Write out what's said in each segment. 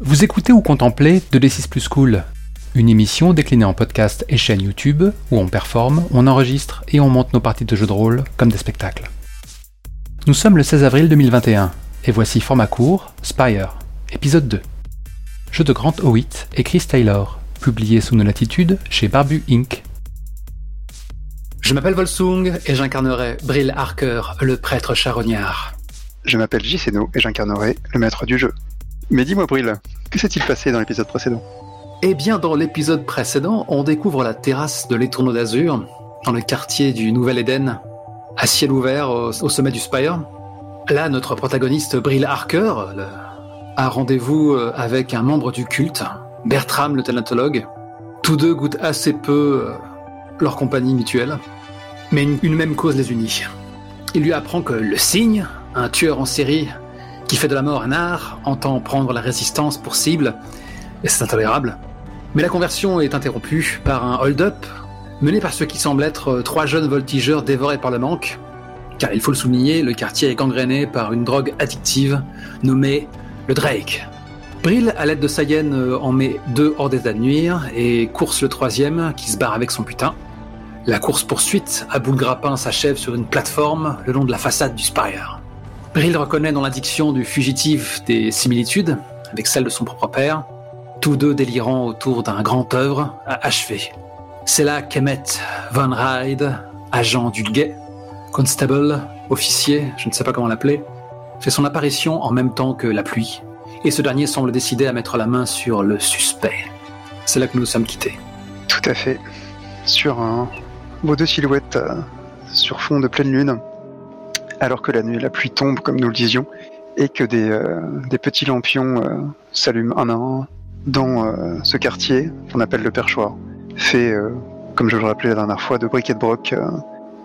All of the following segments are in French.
Vous écoutez ou contemplez de D6 Plus Cool, une émission déclinée en podcast et chaîne YouTube où on performe, on enregistre et on monte nos parties de jeux de rôle comme des spectacles. Nous sommes le 16 avril 2021 et voici format court, Spire, épisode 2. Jeu de Grant Howitt et Chris Taylor, publié sous nos latitudes chez Barbu Inc. Je m'appelle Volsung et j'incarnerai Brill Harker, le prêtre charognard. Je m'appelle Jiseno et j'incarnerai le maître du jeu. Mais dis-moi Brill, que s'est-il passé dans l'épisode précédent? Eh bien, dans l'épisode précédent, on découvre la terrasse de l'étourneau d'Azur, dans le quartier du Nouvel Éden, à ciel ouvert au, sommet du Spire. Là, notre protagoniste Brill Harker a rendez-vous euh, avec un membre du culte, Bertram le thanatologue. Tous deux goûtent assez peu euh, leur compagnie mutuelle, mais une, une même cause les unit. Il lui apprend que le cygne, un tueur en série qui fait de la mort un art, entend prendre la résistance pour cible, et c'est intolérable. Mais la conversion est interrompue par un hold-up mené par ce qui semble être euh, trois jeunes voltigeurs dévorés par le manque, car il faut le souligner, le quartier est gangréné par une drogue addictive nommée le Drake. Brill, à l'aide de Sayen, euh, en met deux hors d'état de nuire et course le troisième qui se barre avec son putain. La course-poursuite à bout de grappin s'achève sur une plateforme le long de la façade du Spire. Brill reconnaît dans l'addiction du fugitif des similitudes avec celle de son propre père, tous deux délirant autour d'un grand œuvre à achever. C'est là qu'Emmett Von Ride, agent du guet, constable, officier, je ne sais pas comment l'appeler, fait son apparition en même temps que la pluie, et ce dernier semble décidé à mettre la main sur le suspect. C'est là que nous nous sommes quittés. Tout à fait. Sur un... vos deux silhouettes euh, sur fond de pleine lune, alors que la nuit la pluie tombent, comme nous le disions, et que des, euh, petits lampions euh, s'allument un à un dans euh, ce quartier qu'on appelle le perchoir, fait, comme je le rappelais la dernière fois, de briquets de broc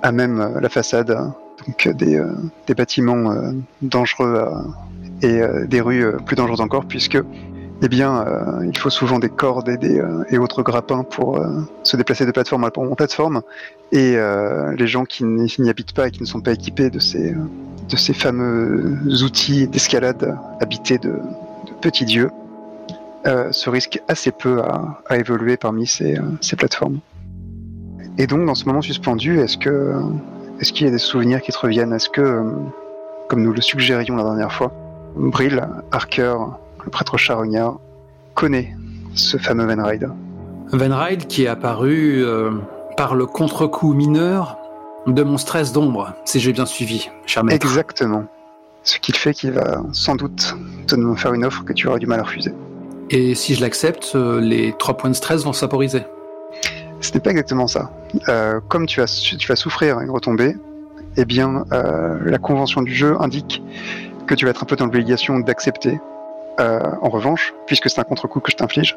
à même la façade, donc des, bâtiments dangereux et des rues plus dangereuses encore, puisque eh bien, euh, il faut souvent des cordes et, des, euh, et autres grappins pour euh, se déplacer de plateforme en plateforme. Et les gens qui n'y habitent pas et qui ne sont pas équipés de ces, de ces fameux outils d'escalade habités de, petits dieux se risquent assez peu à, à évoluer parmi ces, ces plateformes. Et donc, dans ce moment suspendu, est-ce que est-ce qu'il y a des souvenirs qui te reviennent? Est-ce que, comme nous le suggérions la dernière fois, Brill, Harker, le prêtre charognard, connaît ce fameux Van Ride Van Ride qui est apparu euh, par le contre-coup mineur de mon stress d'ombre, si j'ai bien suivi, cher maître. Exactement. Ce qu'il fait qu'il va sans doute te faire une offre que tu auras du mal à refuser. Et si je l'accepte, euh, les trois points de stress vont s'aporiser. Ce n'est pas exactement ça. Euh, comme tu vas, tu vas souffrir une retombée, eh bien, euh, la convention du jeu indique que tu vas être un peu dans l'obligation d'accepter. Euh, en revanche, puisque c'est un contre-coup que je t'inflige,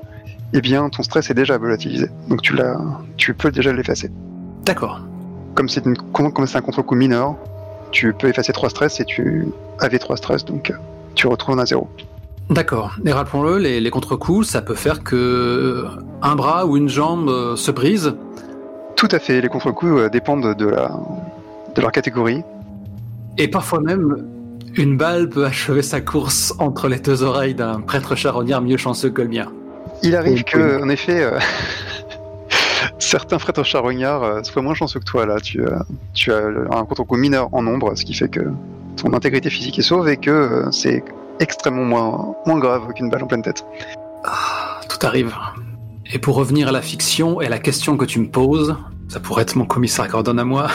eh bien, ton stress est déjà volatilisé. Donc tu, l'as, tu peux déjà l'effacer. D'accord. Comme c'est, une, comme c'est un contre-coup mineur, tu peux effacer trois stress et tu avais trois stress, donc tu retournes à zéro. D'accord. Et rappelons-le, les, les contre-coups, ça peut faire que un bras ou une jambe euh, se brise. Tout à fait, les contre-coups euh, dépendent de, la, de leur catégorie. Et parfois même, une balle peut achever sa course entre les deux oreilles d'un prêtre charognard mieux chanceux que le mien. Il arrive Oui, que, en effet, euh, certains prêtres charognards euh, soient moins chanceux que toi. Là, tu, as- tu as un contre-coup mineur en nombre, ce qui fait que ton intégrité physique est sauve et que euh, c'est extrêmement moins, moins grave qu'une balle en pleine tête. Ah, tout arrive. Et pour revenir à la fiction et à la question que tu me poses, ça pourrait être mon commissaire Gordon à moi.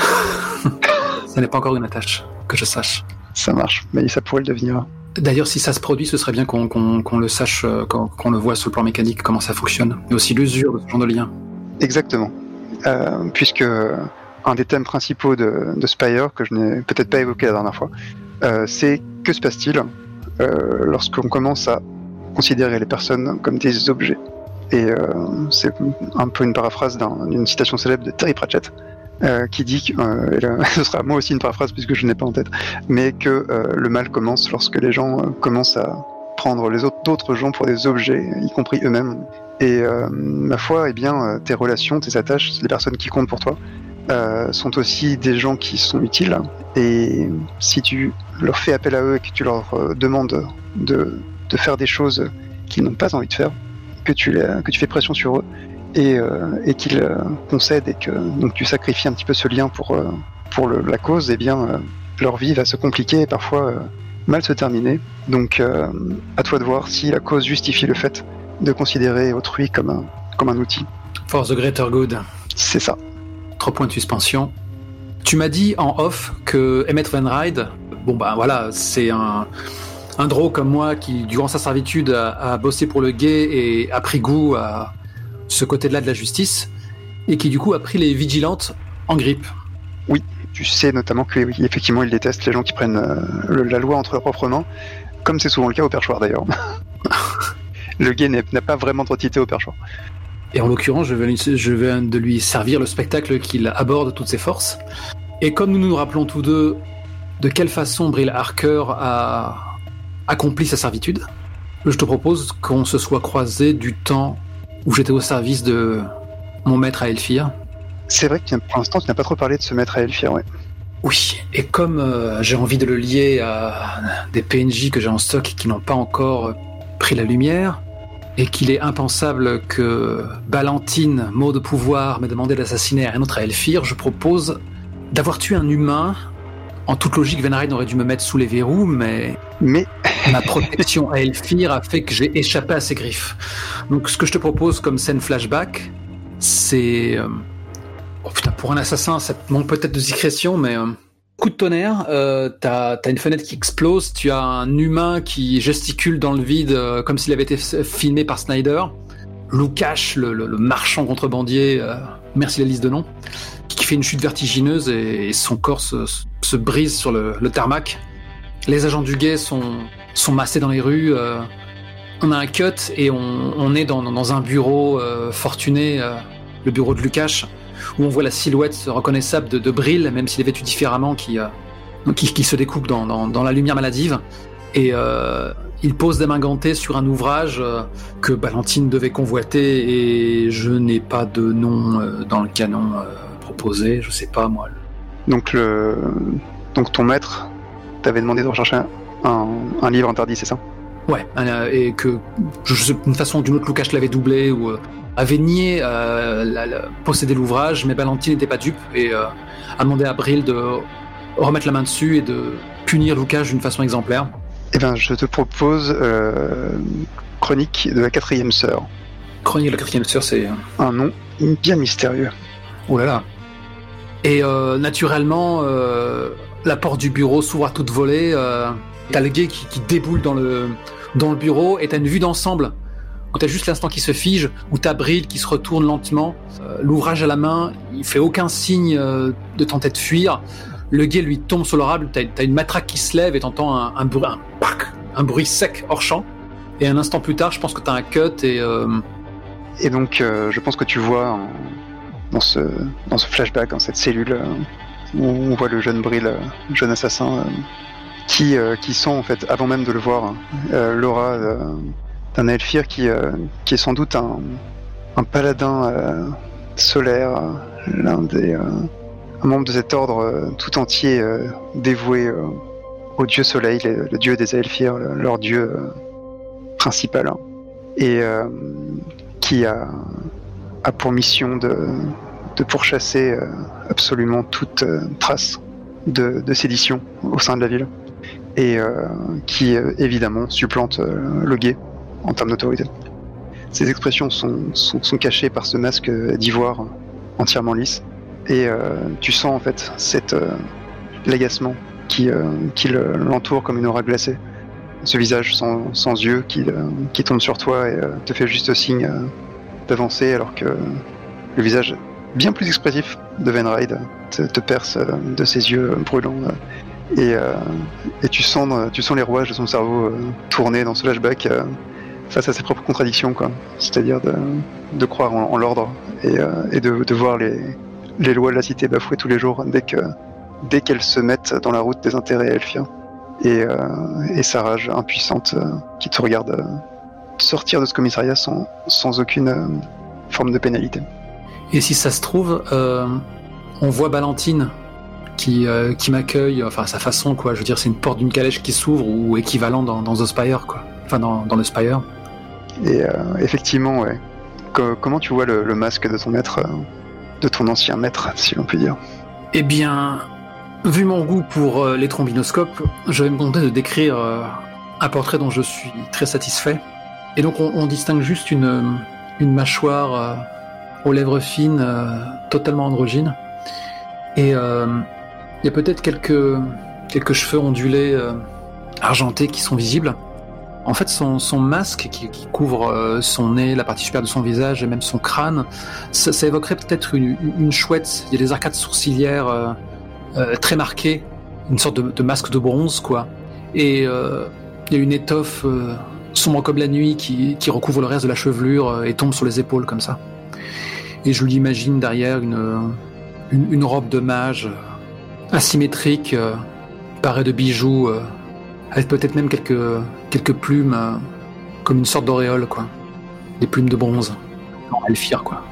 ça n'est pas encore une attache, que je sache. Ça marche, mais ça pourrait le devenir. D'ailleurs, si ça se produit, ce serait bien qu'on le sache, euh, qu'on le voit sur le plan mécanique, comment ça fonctionne. Et aussi l'usure de ce genre de lien. Exactement. Euh, puisque un des thèmes principaux de, de Spire, que je n'ai peut-être pas évoqué la dernière fois, euh, c'est que se passe-t-il euh, lorsqu'on commence à considérer les personnes comme des objets Et c'est un peu une paraphrase d'un- d'une citation célèbre de Terry Pratchett, euh, qui dit, que, euh, là, ce sera moi aussi une paraphrase puisque je n'ai pas en tête, mais que euh, le mal commence lorsque les gens commencent à prendre les autres d'autres gens pour des objets, y compris eux-mêmes. Et ma foi, eh bien, tes relations, tes attaches, les personnes qui comptent pour toi, sont aussi des gens qui sont utiles. Et si tu leur fais appel à eux et que tu leur demandes de, de faire des choses qu'ils n'ont pas envie de faire, que tu, que tu fais pression sur eux et, et qu'ils concèdent et que donc tu sacrifies un petit peu ce lien pour, pour la cause, et eh bien leur vie va se compliquer et parfois mal se terminer. Donc à toi de voir si la cause justifie le fait de considérer autrui comme un, comme un outil. For the greater good. C'est ça. Trois points de suspension. Tu m'as dit en off que Emmett Van Ride, bon bah voilà, c'est un, un draw comme moi qui, durant sa servitude, a, bossé pour le gay et a pris goût à ce côté-là de la justice, et qui du coup a pris les vigilantes en grippe. Oui, tu sais notamment qu'effectivement il déteste les gens qui prennent euh, la loi entre leurs propres mains, comme c'est souvent le cas au perchoir d'ailleurs. le gay n'a pas vraiment d'entité au perchoir. Et en l'occurrence, je, je viens de lui servir le spectacle qu'il aborde toutes ses forces. Et comme nous nous rappelons tous deux de quelle façon Brill Harker a accompli sa servitude, je te propose qu'on se soit croisé du temps où j'étais au service de mon maître à Elfir. C'est vrai que pour l'instant, tu n'as pas trop parlé de ce maître à Elfir, ouais. Oui, et comme euh, j'ai envie de le lier à des PNJ que j'ai en stock qui n'ont pas encore pris la lumière, et qu'il est impensable que Balantine, mot de pouvoir, m'ait demandé d'assassiner un autre à Elfir, je propose d'avoir tué un humain. En toute logique, Venraid aurait dû me mettre sous les verrous, mais, mais... ma protection à Elfir a fait que j'ai échappé à ses griffes. Donc ce que je te propose comme scène flashback, c'est... Euh, oh putain, pour un assassin, ça manque peut-être de discrétion, mais... Euh, coup de tonnerre, euh, t'as as une fenêtre qui explose, tu as un humain qui gesticule dans le vide euh, comme s'il avait été filmé par Snyder. Lukash, le, le, marchand contrebandier, euh, merci la liste de noms, qui fait une chute vertigineuse et, son corps se, se, brise sur le, le, tarmac. Les agents du guet sont, massés dans les rues. Euh, on a un cut et on, est dans, un bureau euh, fortuné, le bureau de Lukash où on voit la silhouette reconnaissable de, de Brill, même s'il est vêtu différemment, qui, euh, se découpe dans, la lumière maladive. Et euh, il pose des mains gantées sur un ouvrage euh, que Balantine devait convoiter, et je n'ai pas de nom dans le canon proposé, je sais pas moi. Donc, le... Donc ton maître t'avait demandé de rechercher un, un livre interdit, c'est ça? Ouais, et que d'une façon ou d'une autre, Lucas l'avait doublé ou avait nié euh, posséder l'ouvrage, mais Valentine n'était pas dupe et euh, a demandé à Brill de remettre la main dessus et de punir Lucas d'une façon exemplaire. Eh bien, je te propose euh, Chronique de la quatrième sœur. Chronique de la quatrième sœur, c'est un nom bien mystérieux. Oh là là. Et naturellement, la porte du bureau s'ouvre à toute volée. T'as le gay qui, qui, déboule dans le, dans le bureau et t'as une vue d'ensemble où t'as juste l'instant qui se fige, où t'as Brill qui se retourne lentement, euh, l'ouvrage à la main, il fait aucun signe euh, de tenter de fuir. Le guet lui tombe sur l'orable, t'as as une matraque qui se lève et t'entends un, un, bruit, un, un bruit sec hors champ. Et un instant plus tard, je pense que t'as un cut et. Euh... Et donc, euh, je pense que tu vois dans ce dans ce flashback, dans cette cellule, où on voit le jeune Brill, le jeune assassin, qui qui sent en fait, avant même de le voir, l'aura d'un Elfir qui, euh, qui est sans doute un, un paladin euh, solaire, l'un des euh, un membre de cet ordre tout entier dévoué au dieu soleil, le, dieu des Elfirs, leur dieu principal, hein. et qui a, a pour mission de, pourchasser absolument toute trace de, sédition au sein de la ville et qui évidemment supplante le guet en termes d'autorité. Ces expressions sont, sont, cachées par ce masque d'ivoire entièrement lisse. Et euh, tu sens en fait cet euh, l'agacement qui, euh, qui l'entoure comme une aura glacée. Ce visage sans, sans yeux qui, qui tombe sur toi et te fait juste signe alors que le visage bien plus expressif de Venride te, perce de ses yeux brûlants. Et, et, tu, sens, tu sens les rouages de son cerveau tourner dans ce flashback face à ses propres contradictions, quoi. C'est-à-dire de, de, croire en, l'ordre et, euh, et de, de, voir les, les, lois de la cité bafouées tous les jours dès que dès qu'elles se mettent dans la route des intérêts elfiens. Et, euh, et sa rage impuissante euh, qui te regarde euh, sortir de ce commissariat sans, sans aucune euh, forme de pénalité. Et si ça se trouve, on voit Balantine qui, qui m'accueille, enfin sa façon, quoi. Je veux dire, c'est une porte d'une calèche qui s'ouvre ou équivalent dans, dans The Spire, quoi. Enfin, dans, dans le Spire. Et euh, effectivement, ouais. Co- comment tu vois le, le masque de ton maître, euh, de ton ancien maître, si l'on peut dire? Eh bien, vu mon goût pour euh, les trombinoscopes, je vais me contenter de décrire euh, un portrait dont je suis très satisfait. Et donc, on, distingue juste une, une mâchoire euh, aux lèvres fines, euh, totalement androgyne. Et il y a peut-être quelques, quelques cheveux ondulés, euh, argentés, qui sont visibles. En fait, son, son masque qui, couvre son nez, la partie supérieure de son visage et même son crâne, ça, évoquerait peut-être une, chouette. Il y a des arcades sourcilières très marquées, une sorte de, masque de bronze, quoi. Et il y a une étoffe sombre comme la nuit qui, recouvre le reste de la chevelure euh, et tombe sur les épaules comme ça. Et je l'imagine derrière une, une, robe de mage euh, asymétrique, euh, parée de bijoux, euh, avec peut-être même quelques, plumes, euh, comme une sorte d'auréole, quoi. Des plumes de bronze, en elfire, quoi.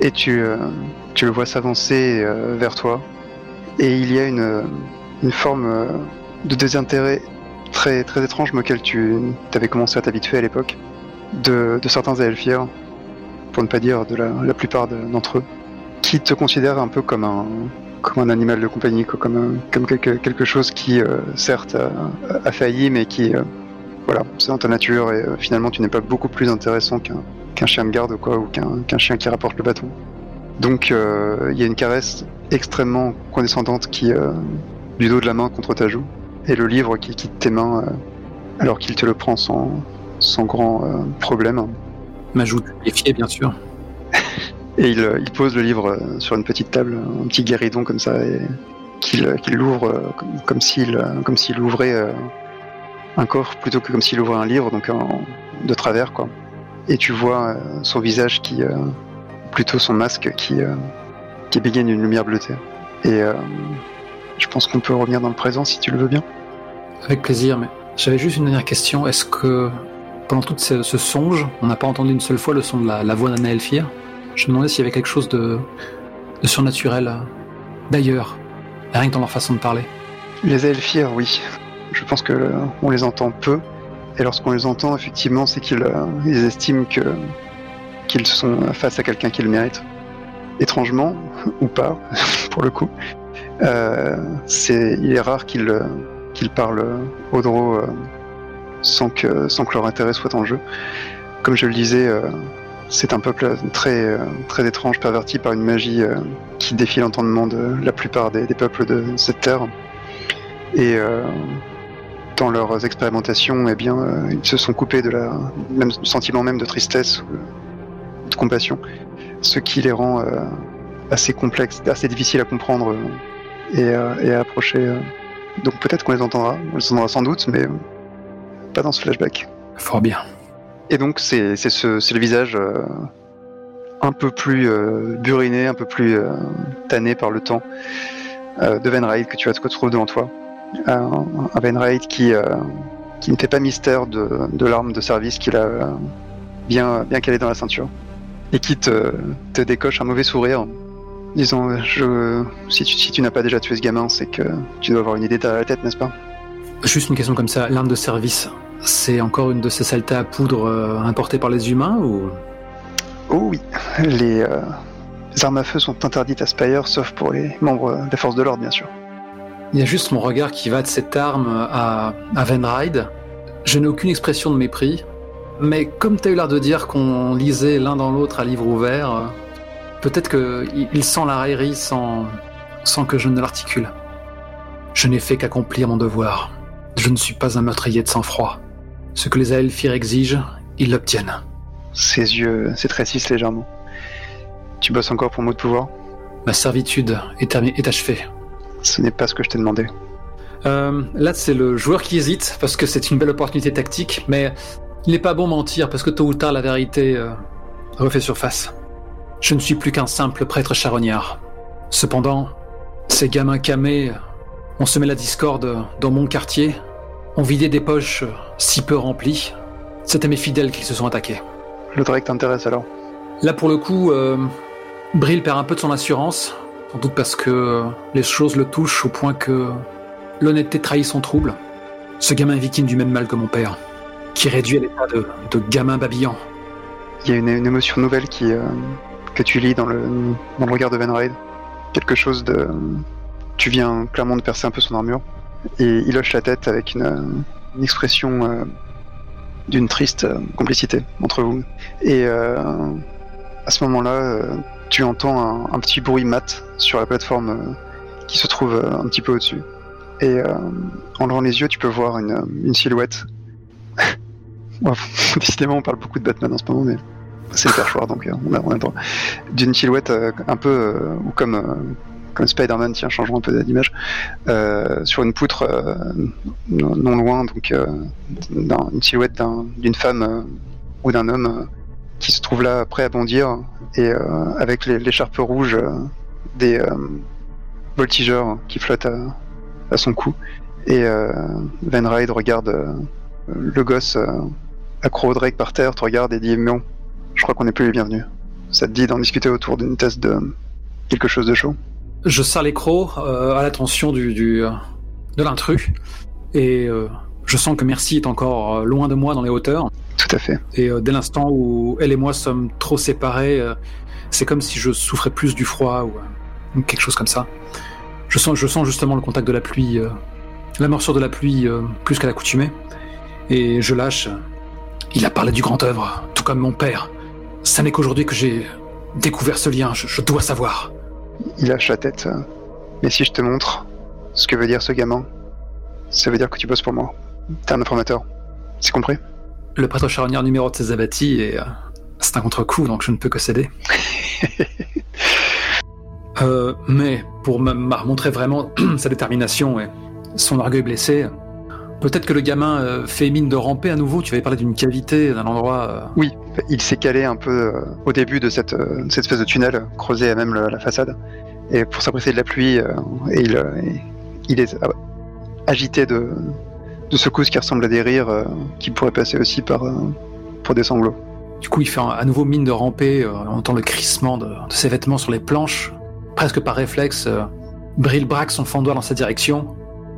Et tu, euh, le vois s'avancer euh, vers toi. Et il y a une, forme euh, de désintérêt très, très étrange auquel tu avais commencé à t'habituer à l'époque de, de certains Elfirs, pour ne pas dire de la, plupart de- d'entre eux, qui te considèrent un peu comme un, comme un animal de compagnie, comme, un- comme quelque, quelque chose qui, euh, certes, a, failli, mais qui, euh, voilà, c'est dans ta nature et euh, finalement tu n'es pas beaucoup plus intéressant qu'un chien de garde quoi, ou qu'un chien qui rapporte le bâton. Donc euh, il y a une caresse extrêmement condescendante qui euh, du dos de la main contre ta joue et le livre qui quitte tes mains euh, alors qu'il te le prend sans, sans grand euh, problème. M'ajoute fier bien sûr. Et il, euh, il pose le livre sur une petite table, un petit guéridon comme ça, et qu'il qu'il l'ouvre comme, comme s'il comme s'il ouvrait un corps plutôt que comme s'il ouvrait un livre, donc en- de travers quoi. Et tu vois son visage qui, plutôt son masque qui, qui bégaye d'une lumière bleutée. Et je pense qu'on peut revenir dans le présent si tu le veux bien. Avec plaisir, mais j'avais juste une dernière question. Est-ce que pendant tout ce, ce songe, on n'a pas entendu une seule fois le son de la, la voix d'un Elfir? Je me demandais s'il y avait quelque chose de, de surnaturel euh, d'ailleurs, rien que dans leur façon de parler. Les Elfirs, oui. Je pense que euh, on les entend peu. Et lorsqu'on les entend, effectivement, c'est qu'ils euh, ils estiment que qu'ils sont face à quelqu'un qui le mérite. Étrangement, ou pas, pour le coup, c'est il est rare qu'ils euh, parlent au draw euh, sans que leur intérêt soit en jeu. Comme je le disais, euh, c'est un peuple très euh, très étrange, perverti par une magie euh, qui défie l'entendement de la plupart des, peuples de cette terre. Et euh, dans leurs expérimentations, eh bien, euh, ils se sont coupés de la même sentiment même de tristesse ou de compassion, ce qui les rend euh, assez complexes, assez difficiles à comprendre euh, et, euh, et à approcher. euh. Donc peut-être qu'on les entendra, on les entendra sans doute, mais euh, pas dans ce flashback. Fort bien. Et donc c'est c'est ce c'est le visage euh, un peu plus euh, buriné, un peu plus euh, tanné par le temps de Venraid que tu vas te retrouver devant toi. Un, un Venraid qui qui ne fait pas mystère de, de l'arme de service qu'il a bien bien calée dans la ceinture et qui te, te décoche un mauvais sourire. Disons, je, si tu, si tu n'as pas déjà tué ce gamin, c'est que tu dois avoir une idée derrière la tête, n'est-ce pas Juste une question comme ça, l'arme de service, c'est encore une de ces saletés à poudre euh, importées par les humains ou? Oh oui, les, euh, les armes à feu sont interdites à Spire, sauf pour les membres des forces de l'ordre, bien sûr. Il y a juste mon regard qui va de cette arme à, à Venride. Je n'ai aucune expression de mépris, mais comme tu as eu l'air de dire qu'on lisait l'un dans l'autre à livre ouvert, peut-être qu'il il sent la raillerie sans, sans que je ne l'articule. Je n'ai fait qu'accomplir mon devoir. Je ne suis pas un meurtrier de sang-froid. Ce que les Aelfir exigent, ils l'obtiennent. Ses yeux s'étrécissent légèrement. Tu bosses encore pour mot de pouvoir? Ma servitude est achevée. Ce n'est pas ce que je t'ai demandé. Euh, là, c'est le joueur qui hésite parce que c'est une belle opportunité tactique, mais il n'est pas bon mentir parce que tôt ou tard la vérité euh, refait surface. Je ne suis plus qu'un simple prêtre charognard. Cependant, ces gamins camés ont semé la discorde dans mon quartier, ont vidé des poches si peu remplies. À mes fidèles qu'ils se sont attaqués. Le direct t'intéresse alors Là, pour le coup, euh, Brill perd un peu de son assurance, sans doute parce que euh, les choses le touchent au point que l'honnêteté trahit son trouble. Ce gamin est victime du même mal que mon père. qui réduit à l'état de, de gamin babillant. Il y a une, une émotion nouvelle qui, euh, que tu lis dans le, regard de Van Ride. Quelque chose de. Tu viens clairement de percer un peu son armure. Et il hoche la tête avec une, expression euh, d'une triste euh, complicité entre vous. Et euh, à ce moment-là, tu entends un, petit bruit mat sur la plateforme qui se trouve un petit peu au-dessus. Et en levant les yeux, tu peux voir une, une silhouette. Décidément, on parle beaucoup de Batman en ce moment, mais c'est le perchoir, donc euh, on a, on a le droit. D'une silhouette euh, un peu, euh, ou comme, comme Spider-Man, tiens, changeons un peu d'image, sur une poutre non, non loin, donc euh, une silhouette d'un- d'une femme ou d'un homme qui se trouve là prêt à bondir, et avec l'écharpe rouge des voltigeurs qui flottent à, son cou. Et Van regarde le gosse accro au Drake par terre, te regarde et dit bon, je crois qu'on n'est plus les bienvenus. Ça te dit d'en discuter autour d'une tasse de quelque chose de chaud Je serre les crocs euh, à l'attention du, du, euh, de l'intrus et euh, je sens que Merci est encore euh, loin de moi dans les hauteurs. Tout à fait. Et euh, dès l'instant où elle et moi sommes trop séparés, c'est comme si je souffrais plus du froid ou, quelque chose comme ça. Je sens, je sens justement le contact de la pluie, la morsure de la pluie plus qu'à l'accoutumée. Et je lâche. Il a parlé du grand œuvre, tout comme mon père. Ça n'est qu'aujourd'hui que j'ai découvert ce lien. Je, je dois savoir. Il lâche la tête. Mais si je te montre ce que veut dire ce gamin, ça veut dire que tu bosses pour moi. T'es un informateur. C'est compris? Le prêtre charognard numéro de ses abattis et euh, c'est un contre-coup, donc je ne peux que céder. Euh, mais pour me montrer vraiment sa détermination et son orgueil blessé, peut-être que le gamin euh, fait mine de ramper à nouveau. Tu avais parlé d'une cavité, d'un endroit. euh, Oui, il s'est calé un peu euh, au début de cette, cette espèce de tunnel, creusé à même le- la façade. Et pour s'abriter de la pluie, et il, est agité de, de secousses qui ressemblent à des rires euh, qui pourraient passer aussi par, euh, pour des sanglots. Du coup, il fait un- à nouveau mine de ramper. euh, on entend le crissement de, de ses vêtements sur les planches. Presque par réflexe, Brill braque son fendoir dans sa direction.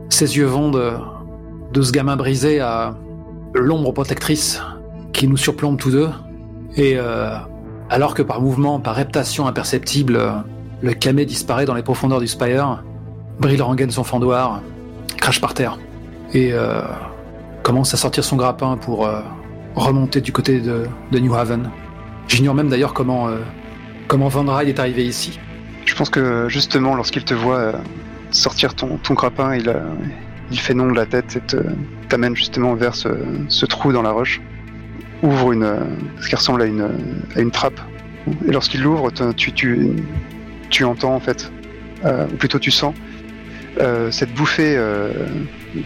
Ses yeux vont de, ce gamin brisé à l'ombre protectrice qui nous surplombe tous deux. Et euh, alors que par mouvement, par reptation imperceptible, le camé disparaît dans les profondeurs du spire, Brill rengaine son fendoir, crache par terre et euh, commence à sortir son grappin pour euh, remonter du côté de, New Haven. J'ignore même d'ailleurs comment, comment Van est arrivé ici. Je pense que justement, lorsqu'il te voit sortir ton, ton grappin, il, il fait non de la tête et t'amène justement vers ce, trou dans la roche. Ouvre une, ce qui ressemble à une, trappe. Et lorsqu'il l'ouvre, tu, entends en fait, euh, ou plutôt tu sens, euh, cette bouffée euh,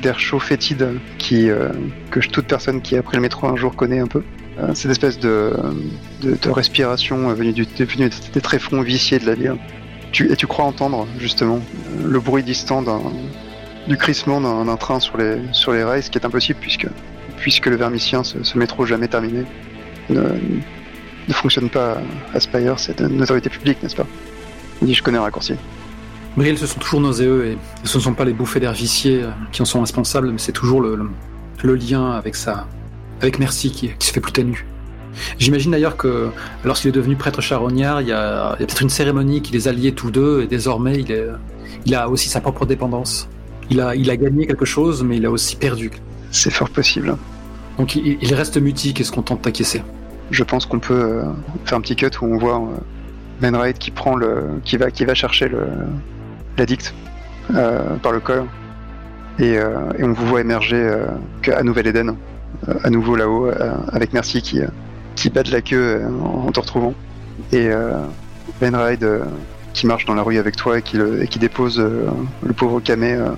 d'air chaud fétide que toute personne qui a pris le métro un jour connaît un peu. Cette espèce de, respiration venue, du, venue des tréfonds viciés de la ville. Et tu crois entendre justement le bruit distant d'un, du crissement d'un, train sur les, rails, ce qui est impossible puisque, puisque le vermicien, ce, métro jamais terminé, ne, ne fonctionne pas à Spire, c'est une autorité publique, n'est-ce pas? Il je connais un raccourci. Brill, ce sont toujours nauséeux et ce ne sont pas les bouffées d'air viciés euh, qui en sont responsables, mais c'est toujours le, lien avec sa, avec Merci qui, se fait plus ténu. J'imagine d'ailleurs que lorsqu'il est devenu prêtre charognard, il y a, peut-être une cérémonie qui les a liés tous deux et désormais il a aussi sa propre dépendance. Il a, il a gagné quelque chose, mais il a aussi perdu. C'est fort possible. Donc il, il reste mutique et se contente d'acquiescer? Je pense qu'on peut euh, faire un petit cut où on voit euh, Ben Wright qui prend le, qui va, qui va chercher le, l'addict euh, par le col et, et on vous voit émerger à Nouvelle-Éden, à nouveau là-haut, avec Merci qui, qui bat de la queue en, te retrouvant et euh, Ben euh, qui marche dans la rue avec toi et qui, le- et qui dépose euh, le pauvre euh,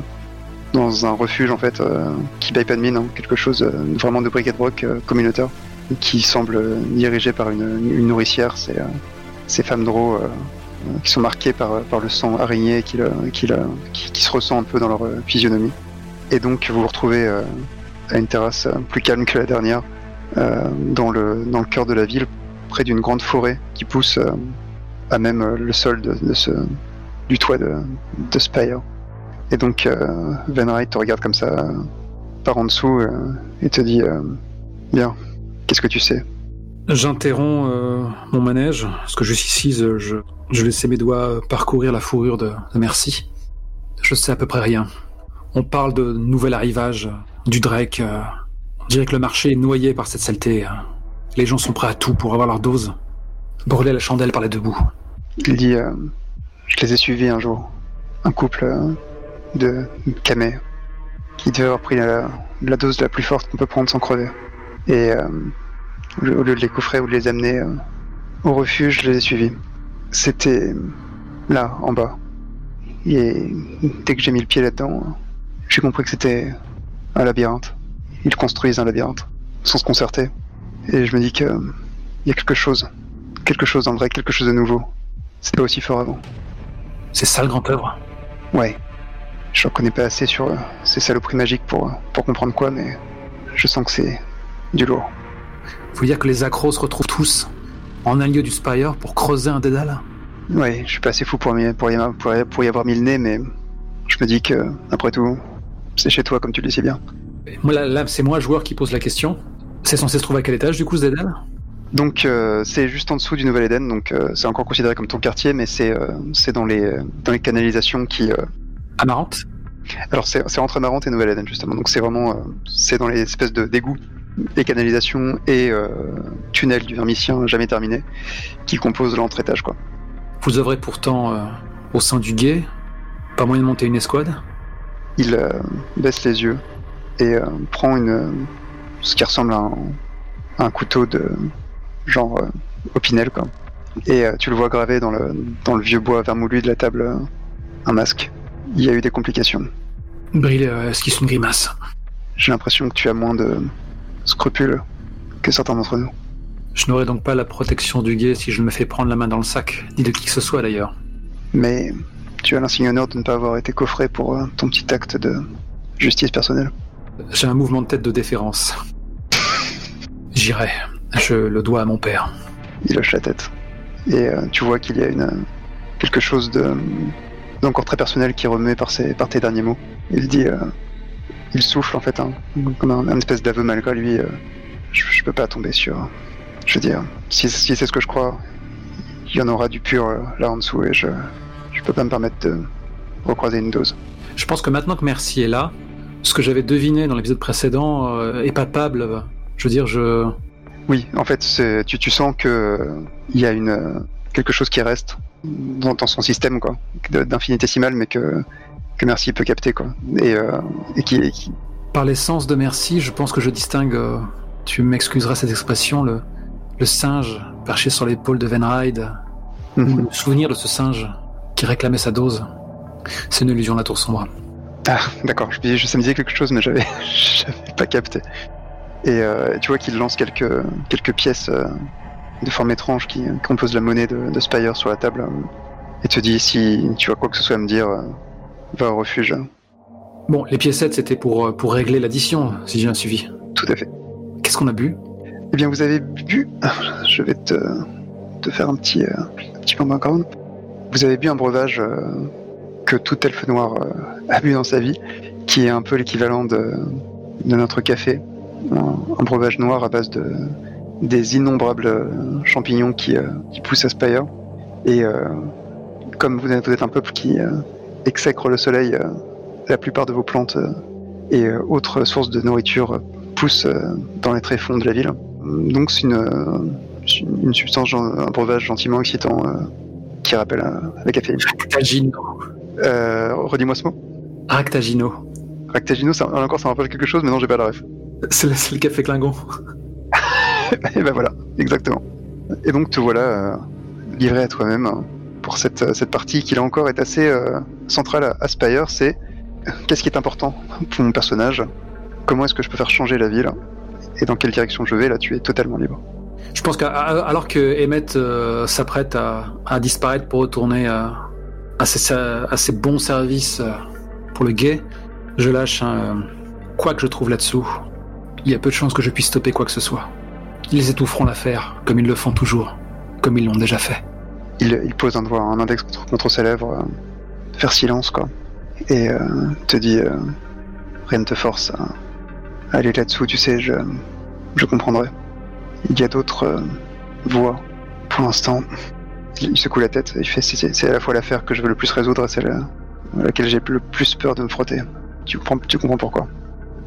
dans un refuge en fait euh, qui paye pas de mine, hein, quelque chose euh, vraiment de bric-à-broc euh, communautaire qui semble dirigé par une, nourricière, ces femmes drôles qui sont marquées par, le sang araignée qui, se ressent un peu dans leur physionomie. Et donc vous vous retrouvez à une terrasse plus calme que la dernière, dans, le, cœur de la ville, près d'une grande forêt qui pousse à même le sol du toit de Spire. Et donc euh, Van Wright te regarde comme ça par en dessous euh, et te dit euh, Bien. Qu'est-ce que tu sais? J'interromps euh, mon manège, parce que jusqu'ici, je, je, je laissais mes doigts parcourir la fourrure de, de Merci. Je sais à peu près rien. On parle de nouvel arrivage, du Drake. on dirait que le marché est noyé par cette saleté. Les gens sont prêts à tout pour avoir leur dose. Brûler la chandelle par les deux bouts. Il dit euh, Je les ai suivis un jour. Un couple euh, de camés qui devait avoir pris la, la dose la plus forte qu'on peut prendre sans crever. Et euh, au lieu de les coffrer ou de les amener euh, au refuge, je les ai suivis. C'était là, en bas. Et dès que j'ai mis le pied là-dedans, j'ai compris que c'était un labyrinthe. Ils construisent un labyrinthe sans se concerter. Et je me dis que euh, il y a quelque chose, quelque chose dans le vrai, quelque chose de nouveau. C'était pas aussi fort avant. C'est ça le grand œuvre. Ouais. Je ne connais pas assez sur euh, ces saloperies magiques pour, euh, pour comprendre quoi, mais je sens que c'est du lourd. Faut dire que les accros se retrouvent tous en un lieu du Spire pour creuser un dédale. Ouais, je suis pas assez fou pour, pour, y, pour, y- pour y avoir mis le nez, mais je me dis que, après tout, c'est chez toi comme tu le dis si bien. Moi, là, là, c'est moi, joueur, qui pose la question. C'est censé se trouver à quel étage, du coup, ce dédale? Donc euh, c'est juste en dessous du Nouvel Eden, donc euh, c'est encore considéré comme ton quartier, mais c'est euh, c'est dans les dans les canalisations qui. Amarante Alors c'est entre Marante et Nouvel Eden justement, donc c'est vraiment euh, c'est dans les espèces de d'égouts et canalisations et euh, tunnels du Vermicien jamais terminés qui composent l'entre-étage quoi. Vous œuvrez pourtant euh, au sein du guet. Pas moyen de monter une escouade? Il euh, baisse les yeux et prend une ce qui ressemble à un, à un couteau de genre opinel quoi. Et tu le vois gravé dans le dans le vieux bois vermoulu de la table un masque. Il y a eu des complications. Brille euh, esquisse une grimace. J'ai l'impression que tu as moins de scrupules que certains d'entre nous. Je n'aurai donc pas la protection du guet si je me fais prendre la main dans le sac, ni de qui que ce soit d'ailleurs. Mais tu as l'insigne honneur de ne pas avoir été coffré pour euh, ton petit acte de justice personnelle. J'ai un mouvement de tête de déférence. J'irai. Je le dois à mon père. Il hoche la tête. Et euh, tu vois qu'il y a une, quelque chose de d'encore très personnel qui remet par, ses, par tes derniers mots. Il dit, euh, il souffle en fait, hein, comme un, un espèce d'aveu malgré lui. euh, je, je peux pas tomber sur. Je veux dire, si, si c'est ce que je crois, il y en aura du pur euh, là en dessous et je, je peux pas me permettre de recroiser une dose. Je pense que maintenant que Merci est là, ce que j'avais deviné dans l'épisode précédent euh, est palpable. Je veux dire, je. Oui, en fait, tu, tu sens que il y a une quelque chose qui reste dans, dans son système, quoi, d'infinitésimal, mais que que Merci peut capter, quoi, et, euh, et qui, et qui- Par l'essence de Merci, je pense que je distingue, euh, tu m'excuseras cette expression, le, le singe perché sur l'épaule de Venride, ou le souvenir de ce singe qui réclamait sa dose. C'est une illusion de la tour sombre. Ah, d'accord. Je, je, ça me disait quelque chose, mais j'avais j'avais pas capté. Et euh, tu vois qu'il lance quelques quelques pièces euh, de forme étrange qui composent la monnaie de, de Spire sur la table, euh, et te dit si tu as quoi que ce soit à me dire, euh, va au refuge. Bon, les piécettes, c'était pour, euh, pour régler l'addition, si j'ai bien suivi. Tout à fait. Qu'est-ce qu'on a bu? Eh bien, vous avez bu. Je vais te, te faire un petit, euh, un petit peu en background. Vous avez bu un breuvage euh, que tout elfe noir euh, a bu dans sa vie, qui est un peu l'équivalent de, de notre café. Un, un breuvage noir à base de des innombrables euh, champignons qui, euh, qui poussent à Spire. Et euh, comme vous êtes, un peuple qui exècre le soleil, la plupart de vos plantes et autres sources de nourriture poussent dans les tréfonds de la ville. Donc c'est une, une substance, un breuvage gentiment excitant qui rappelle la caféine. Ractagino. Euh, Redis-moi ce mot. Ractagino. Ractagino, ça, encore ça me rappelle quelque chose, mais non j'ai pas la ref. C'est le, le café Klingon. Et ben voilà, exactement. Et donc te voilà euh, livré à toi-même pour cette, euh, cette partie qui là encore est assez euh, centrale à, Spire, c'est qu'est-ce qui est important pour mon personnage, comment est-ce que je peux faire changer la ville, et dans quelle direction je vais, là tu es totalement libre. Je pense qu'alors que Emmett s'apprête à, disparaître pour retourner à, ses, bons services pour le guet, je lâche quoi que je trouve là-dessous. Il y a peu de chances que je puisse stopper quoi que ce soit. Ils étoufferont l'affaire, comme ils le font toujours, comme ils l'ont déjà fait. Il, il pose un doigt, un index contre, contre ses lèvres, euh, faire silence quoi, et euh, te dit euh, rien ne te force à, aller là-dessous, tu sais, je, je comprendrai. Il y a d'autres voies. Pour l'instant, il secoue la tête. Il fait c'est à la fois l'affaire que je veux le plus résoudre et celle à laquelle j'ai le plus peur de me frotter. Tu comprends, tu comprends pourquoi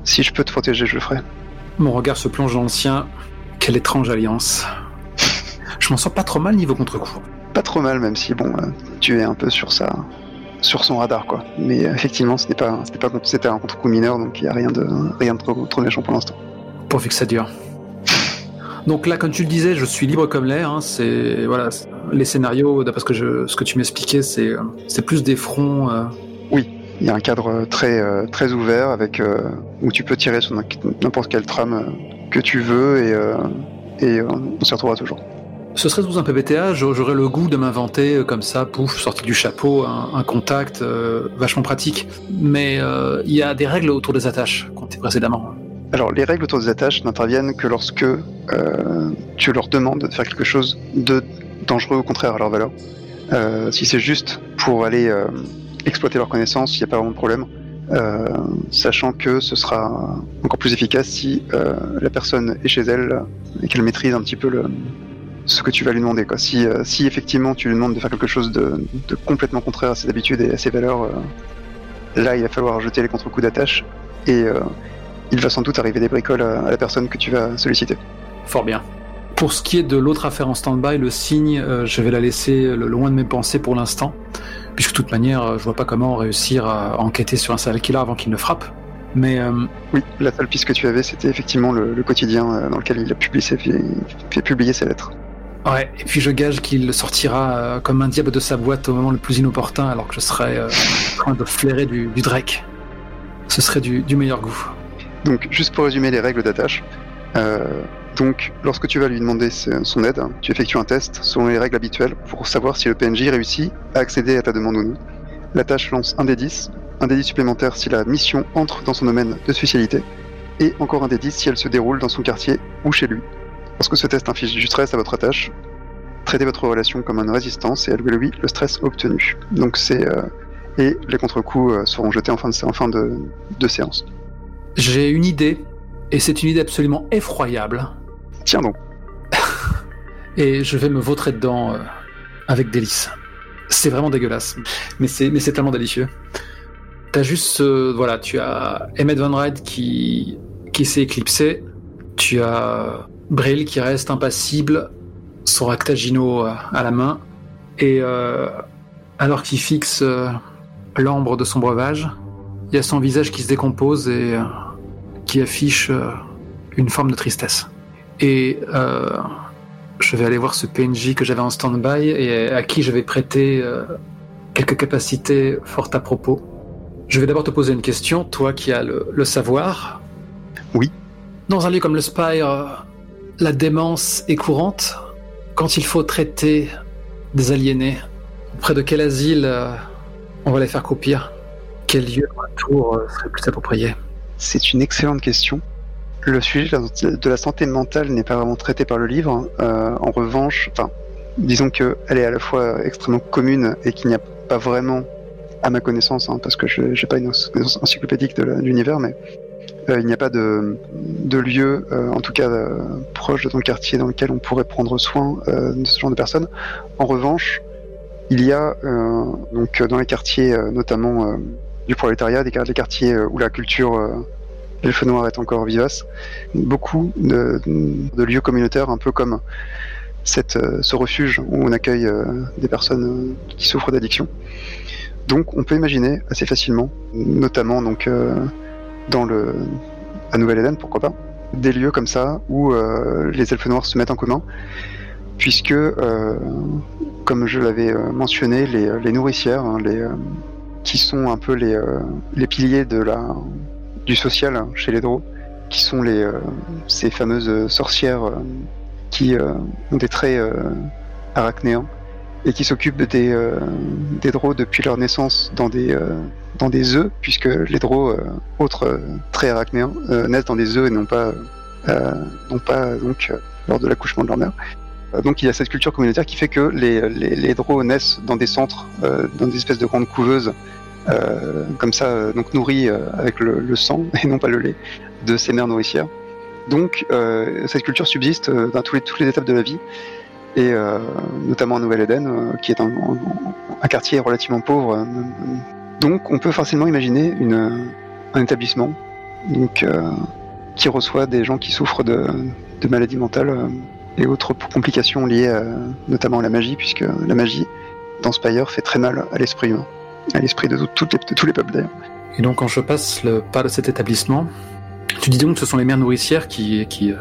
Si je peux te protéger, je le ferai. Mon regard se plonge dans le sien. Quelle étrange alliance. Je m'en sens pas trop mal niveau contre-coup. Pas trop mal, même si bon, euh, tu es un peu sur ça, sur son radar, quoi. Mais euh, effectivement, ce n'est pas, c'était pas, c'était un contre-coup mineur, donc il y a rien de, rien de trop, trop méchant pour l'instant. Pourvu que ça dure. Donc là, comme tu le disais, je suis libre comme l'air. Hein, c'est voilà, les scénarios, d'après ce que je, ce que tu m'expliquais, c'est, euh, c'est plus des fronts. Oui, il y a un cadre très, très ouvert avec où tu peux tirer sur n'importe quelle trame que tu veux et, et on s'y retrouvera toujours. Ce serait sous un PBTA, j'aurais le goût de m'inventer euh, comme ça, pouf, sorti du chapeau, un, contact euh, vachement pratique. Mais euh, il y a des règles autour des attaches, comptées précédemment. Alors, les règles autour des attaches n'interviennent que lorsque tu leur demandes de faire quelque chose de dangereux au contraire à leur valeur. si c'est juste pour aller exploiter leurs connaissances, il n'y a pas vraiment de problème. Sachant que ce sera encore plus efficace si la personne est chez elle et qu'elle maîtrise un petit peu le, ce que tu vas lui demander. Si, euh, si effectivement tu lui demandes de faire quelque chose de, complètement contraire à ses habitudes et à ses valeurs, euh, là il va falloir jeter les contre-coups d'attache et euh, il va sans doute arriver des bricoles à, la personne que tu vas solliciter. Fort bien. Pour ce qui est de l'autre affaire en stand-by, le signe, je vais la laisser loin de mes pensées pour l'instant, puisque de toute manière, je vois pas comment réussir à enquêter sur un serial killer avant qu'il ne frappe. Mais oui, la seule piste que tu avais, c'était effectivement le, quotidien dans lequel il a publié fait publier ses lettres. Ouais, et puis je gage qu'il sortira euh, comme un diable de sa boîte au moment le plus inopportun, alors que je serais euh, en train de flairer du, Drake. Ce serait du, meilleur goût. Donc, juste pour résumer les règles d'attache. Euh, donc, lorsque tu vas lui demander son aide, tu effectues un test selon les règles habituelles pour savoir si le PNJ réussit à accéder à ta demande ou non. La tâche lance un des 10, un des 10 supplémentaire si la mission entre dans son domaine de spécialité, et encore un des 10 si elle se déroule dans son quartier ou chez lui, Lorsque ce test inflige du stress à votre tâche, traitez votre relation comme une résistance et allouez lui le stress obtenu. Donc c'est euh, et les contre-coups euh, seront jetés en fin de séance. J'ai une idée et c'est une idée absolument effroyable. Tiens donc. et je vais me vautrer dedans euh, avec délice. C'est vraiment dégueulasse, mais c'est tellement délicieux. T'as juste voilà, tu as Emmett Van Ride qui qui s'est éclipsé. Tu as Brill qui reste impassible, son ractagino euh, à la main, et euh, alors qu'il fixe euh, l'ambre de son breuvage, il y a son visage qui se décompose et qui affiche une forme de tristesse. Et je vais aller voir ce PNJ que j'avais en stand-by et à qui je vais prêter quelques capacités fortes à propos. Je vais d'abord te poser une question, toi qui as le, le savoir. Oui. Dans un lieu comme le Spire, la démence est courante quand il faut traiter des aliénés. Auprès de quel asile euh, on va les faire croupir? Quel lieu tour euh, serait plus approprié? C'est une excellente question. Le sujet de la santé mentale n'est pas vraiment traité par le livre. Euh, en revanche, enfin, disons qu'elle est à la fois extrêmement commune et qu'il n'y a pas vraiment, à ma connaissance, hein, parce que je n'ai pas une connaissance encyclopédique de l'univers, mais euh, il n'y a pas de, lieu, euh, en tout cas proche de ton quartier, dans lequel on pourrait prendre soin de ce genre de personnes. En revanche, il y a donc dans les quartiers, notamment du prolétariat, des quartiers où la culture elfe noir est encore vivace, beaucoup de, lieux communautaires, un peu comme cette, ce refuge où on accueille des personnes qui souffrent d'addiction. Donc on peut imaginer assez facilement, notamment donc dans le à Nouvelle-Hélène, pourquoi pas, des lieux comme ça où euh, les elfes noirs se mettent en commun, puisque, euh, comme je l'avais euh, mentionné, les, nourricières, hein, les, qui sont un peu les piliers de la, du social hein, chez les Draux, qui sont les, ces fameuses sorcières qui ont des traits arachnéens et qui s'occupent des, des Draux depuis leur naissance dans des dans des œufs, puisque les euh, autres euh, très arachnéens, euh, naissent dans des œufs et non pas, non pas donc, lors de l'accouchement de leur mère. Donc il y a cette culture communautaire qui fait que les, les, les naissent dans des centres, dans des espèces de grandes couveuses, comme ça, donc nourries avec le, sang et non pas le lait de ces mères nourricières. Donc, euh, cette culture subsiste euh, dans toutes les étapes de la vie, et euh, notamment en Nouvelle-Éden, euh, qui est un, quartier relativement pauvre. euh, Donc, on peut facilement imaginer un établissement euh, qui reçoit des gens qui souffrent de, maladies mentales euh, et autres complications liées notamment à la magie, puisque la magie dans Spire fait très mal à l'esprit humain, à l'esprit de, tout- toutes les- de tous les peuples d'ailleurs. Et donc, quand je passe le pas de cet établissement, tu dis donc que ce sont les mères nourricières qui. qui euh,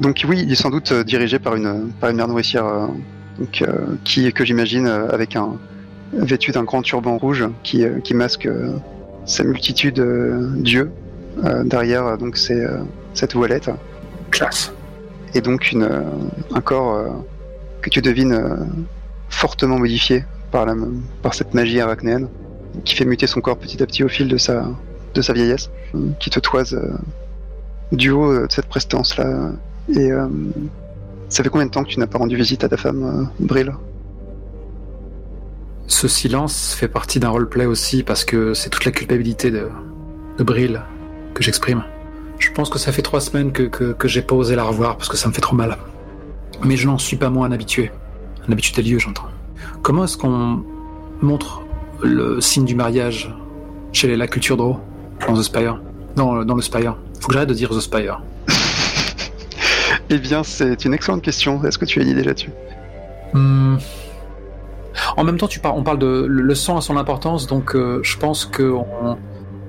Donc oui, il est sans doute euh, dirigé par une, par une mère nourricière euh, donc, euh, qui, que j'imagine avec un vêtu d'un grand turban rouge qui, qui masque sa multitude d'yeux. Derrière, donc c'est cette voilette classe. et donc une, un corps que tu devines fortement modifié par, la, par cette magie arachnéenne qui fait muter son corps petit à petit au fil de sa, de sa vieillesse, euh, qui te toise euh, du haut euh, de cette prestance-là. Et ça fait combien de temps que tu n'as pas rendu visite à ta femme, euh, Brill Ce silence fait partie d'un roleplay aussi parce que c'est toute la culpabilité de, de Brill que j'exprime. Je pense que ça fait trois semaines que, que, que j'ai pas osé la revoir parce que ça me fait trop mal. Mais je n'en suis pas moins un habitué. Un habitué des lieux, j'entends. Comment est-ce qu'on montre le signe du mariage chez la culture Draw dans The Spire dans, dans le Spire. Faut que j'arrête de dire The Spire. Eh bien, c'est une excellente question. Est-ce que tu as une idée là-dessus? Hmm. En même temps, tu par- on parle de le sang a son importance, donc euh, je pense que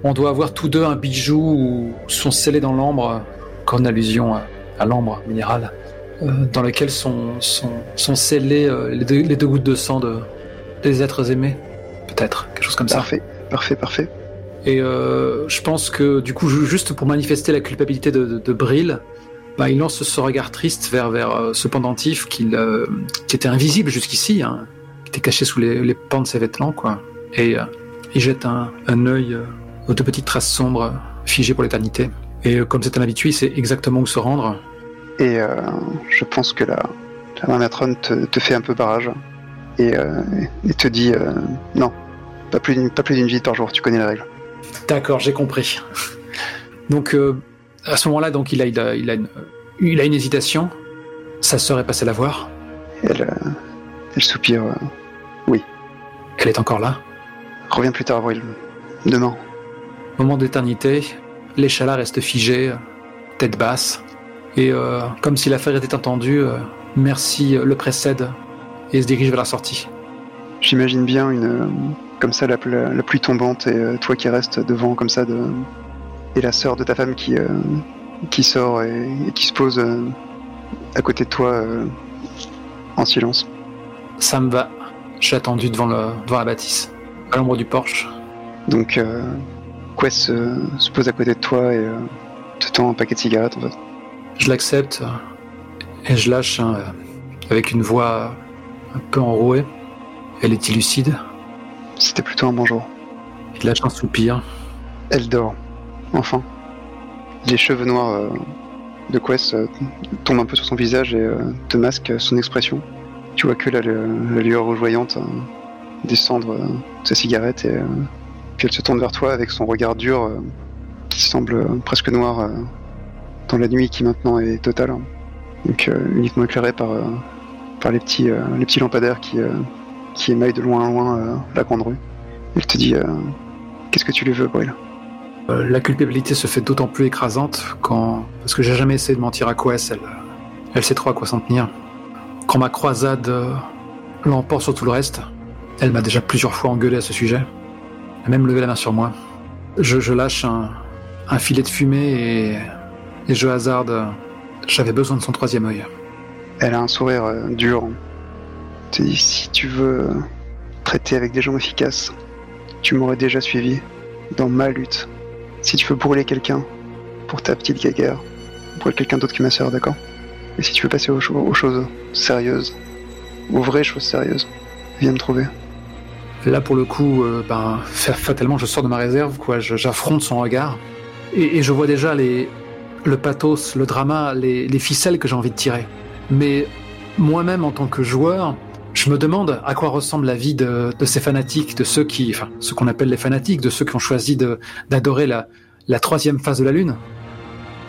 on, doit avoir tous deux un bijou où sont scellés dans l'ambre, encore une allusion à, à l'ambre minéral, euh, dans lequel sont, sont, sont scellés euh, les, deux, les deux gouttes de sang de, des êtres aimés, peut-être, quelque chose comme ça. Parfait, parfait, parfait. Et euh, je pense que du coup, ju- juste pour manifester la culpabilité de, de, bah, il lance ce regard triste vers, vers ce pendentif qu'il, qui était invisible jusqu'ici, hein, qui était caché sous les, les pans de ses vêtements, quoi. Et il jette un, un œil aux deux petites traces sombres figées pour l'éternité. Et comme c'est un habitué, il sait exactement où se rendre. Et euh, je pense que la, la te, te fait un peu barrage et, euh, et te dit euh, non, pas plus d'une pas plus d'une visite par jour, tu connais la règle. D'accord, j'ai compris. Donc à ce moment-là, donc il a, il a, il a, une, il a une hésitation. Sa sœur est passée la voir. Elle, elle soupire. euh, Elle est encore là. Reviens plus tard, Avril. Demain. Moment d'éternité, l'échalas reste figé, tête basse, et euh, comme si l'affaire était entendue, euh, Merci euh, le précède et se dirige vers la sortie. J'imagine bien une comme ça la, la, la pluie tombante et toi qui restes devant comme ça de et la sœur de ta femme qui qui sort et, et qui se pose à côté de toi en silence. Ça me va. J'ai attendu devant, le, devant la bâtisse, à l'ombre du porche. Donc euh, Quest se, se pose à côté de toi et euh, te tend un paquet de cigarettes en fait. Je l'accepte euh, et je lâche hein, euh, avec une voix un peu enrouée. Elle est lucide. C'était plutôt un bon jour. Il lâche un soupir. Elle dort. Enfin. Les cheveux noirs euh, de Quest euh, tombent un peu sur son visage et euh, te masquent son expression. Tu vois que la, la lueur rougeoyante euh, descendre euh, de sa cigarette et euh, puis elle se tourne vers toi avec son regard dur euh, qui semble euh, presque noir euh, dans la nuit qui maintenant est totale. Donc euh, uniquement éclairé par, euh, par les, petits, euh, les petits lampadaires qui, qui émaillent de loin en loin la grande rue. Elle te dit Qu'est-ce que tu lui veux, Brill Euh, la culpabilité se fait d'autant plus écrasante quand. Parce que j'ai jamais essayé de mentir à Quest, elle, elle sait trop à quoi s'en tenir. Quand ma croisade l'emporte sur tout le reste, elle m'a déjà plusieurs fois engueulé à ce sujet. Elle a même levé la main sur moi. Je, je lâche un, un filet de fumée et, et je hasarde. J'avais besoin de son troisième œil. Elle a un sourire euh, dur. Si tu veux traiter avec des gens efficaces, tu m'aurais déjà suivi dans ma lutte. Si tu veux brûler quelqu'un pour ta petite guéguerre, brûle quelqu'un d'autre que ma sœur, d'accord? Et si tu veux passer aux, cho- aux choses sérieuses, aux vraies choses sérieuses, viens me trouver. Là, pour le coup, euh, ben, fa- fatalement, je sors de ma réserve, quoi. J'affronte son regard. Et, et je vois déjà les, le pathos, le drama, les, les ficelles que j'ai envie de tirer. Mais moi-même, en tant que joueur, je me demande à quoi ressemble la vie de, ces fanatiques, de ceux qui, enfin, ce qu'on appelle les fanatiques, de ceux qui ont choisi d'adorer la, troisième phase de la Lune.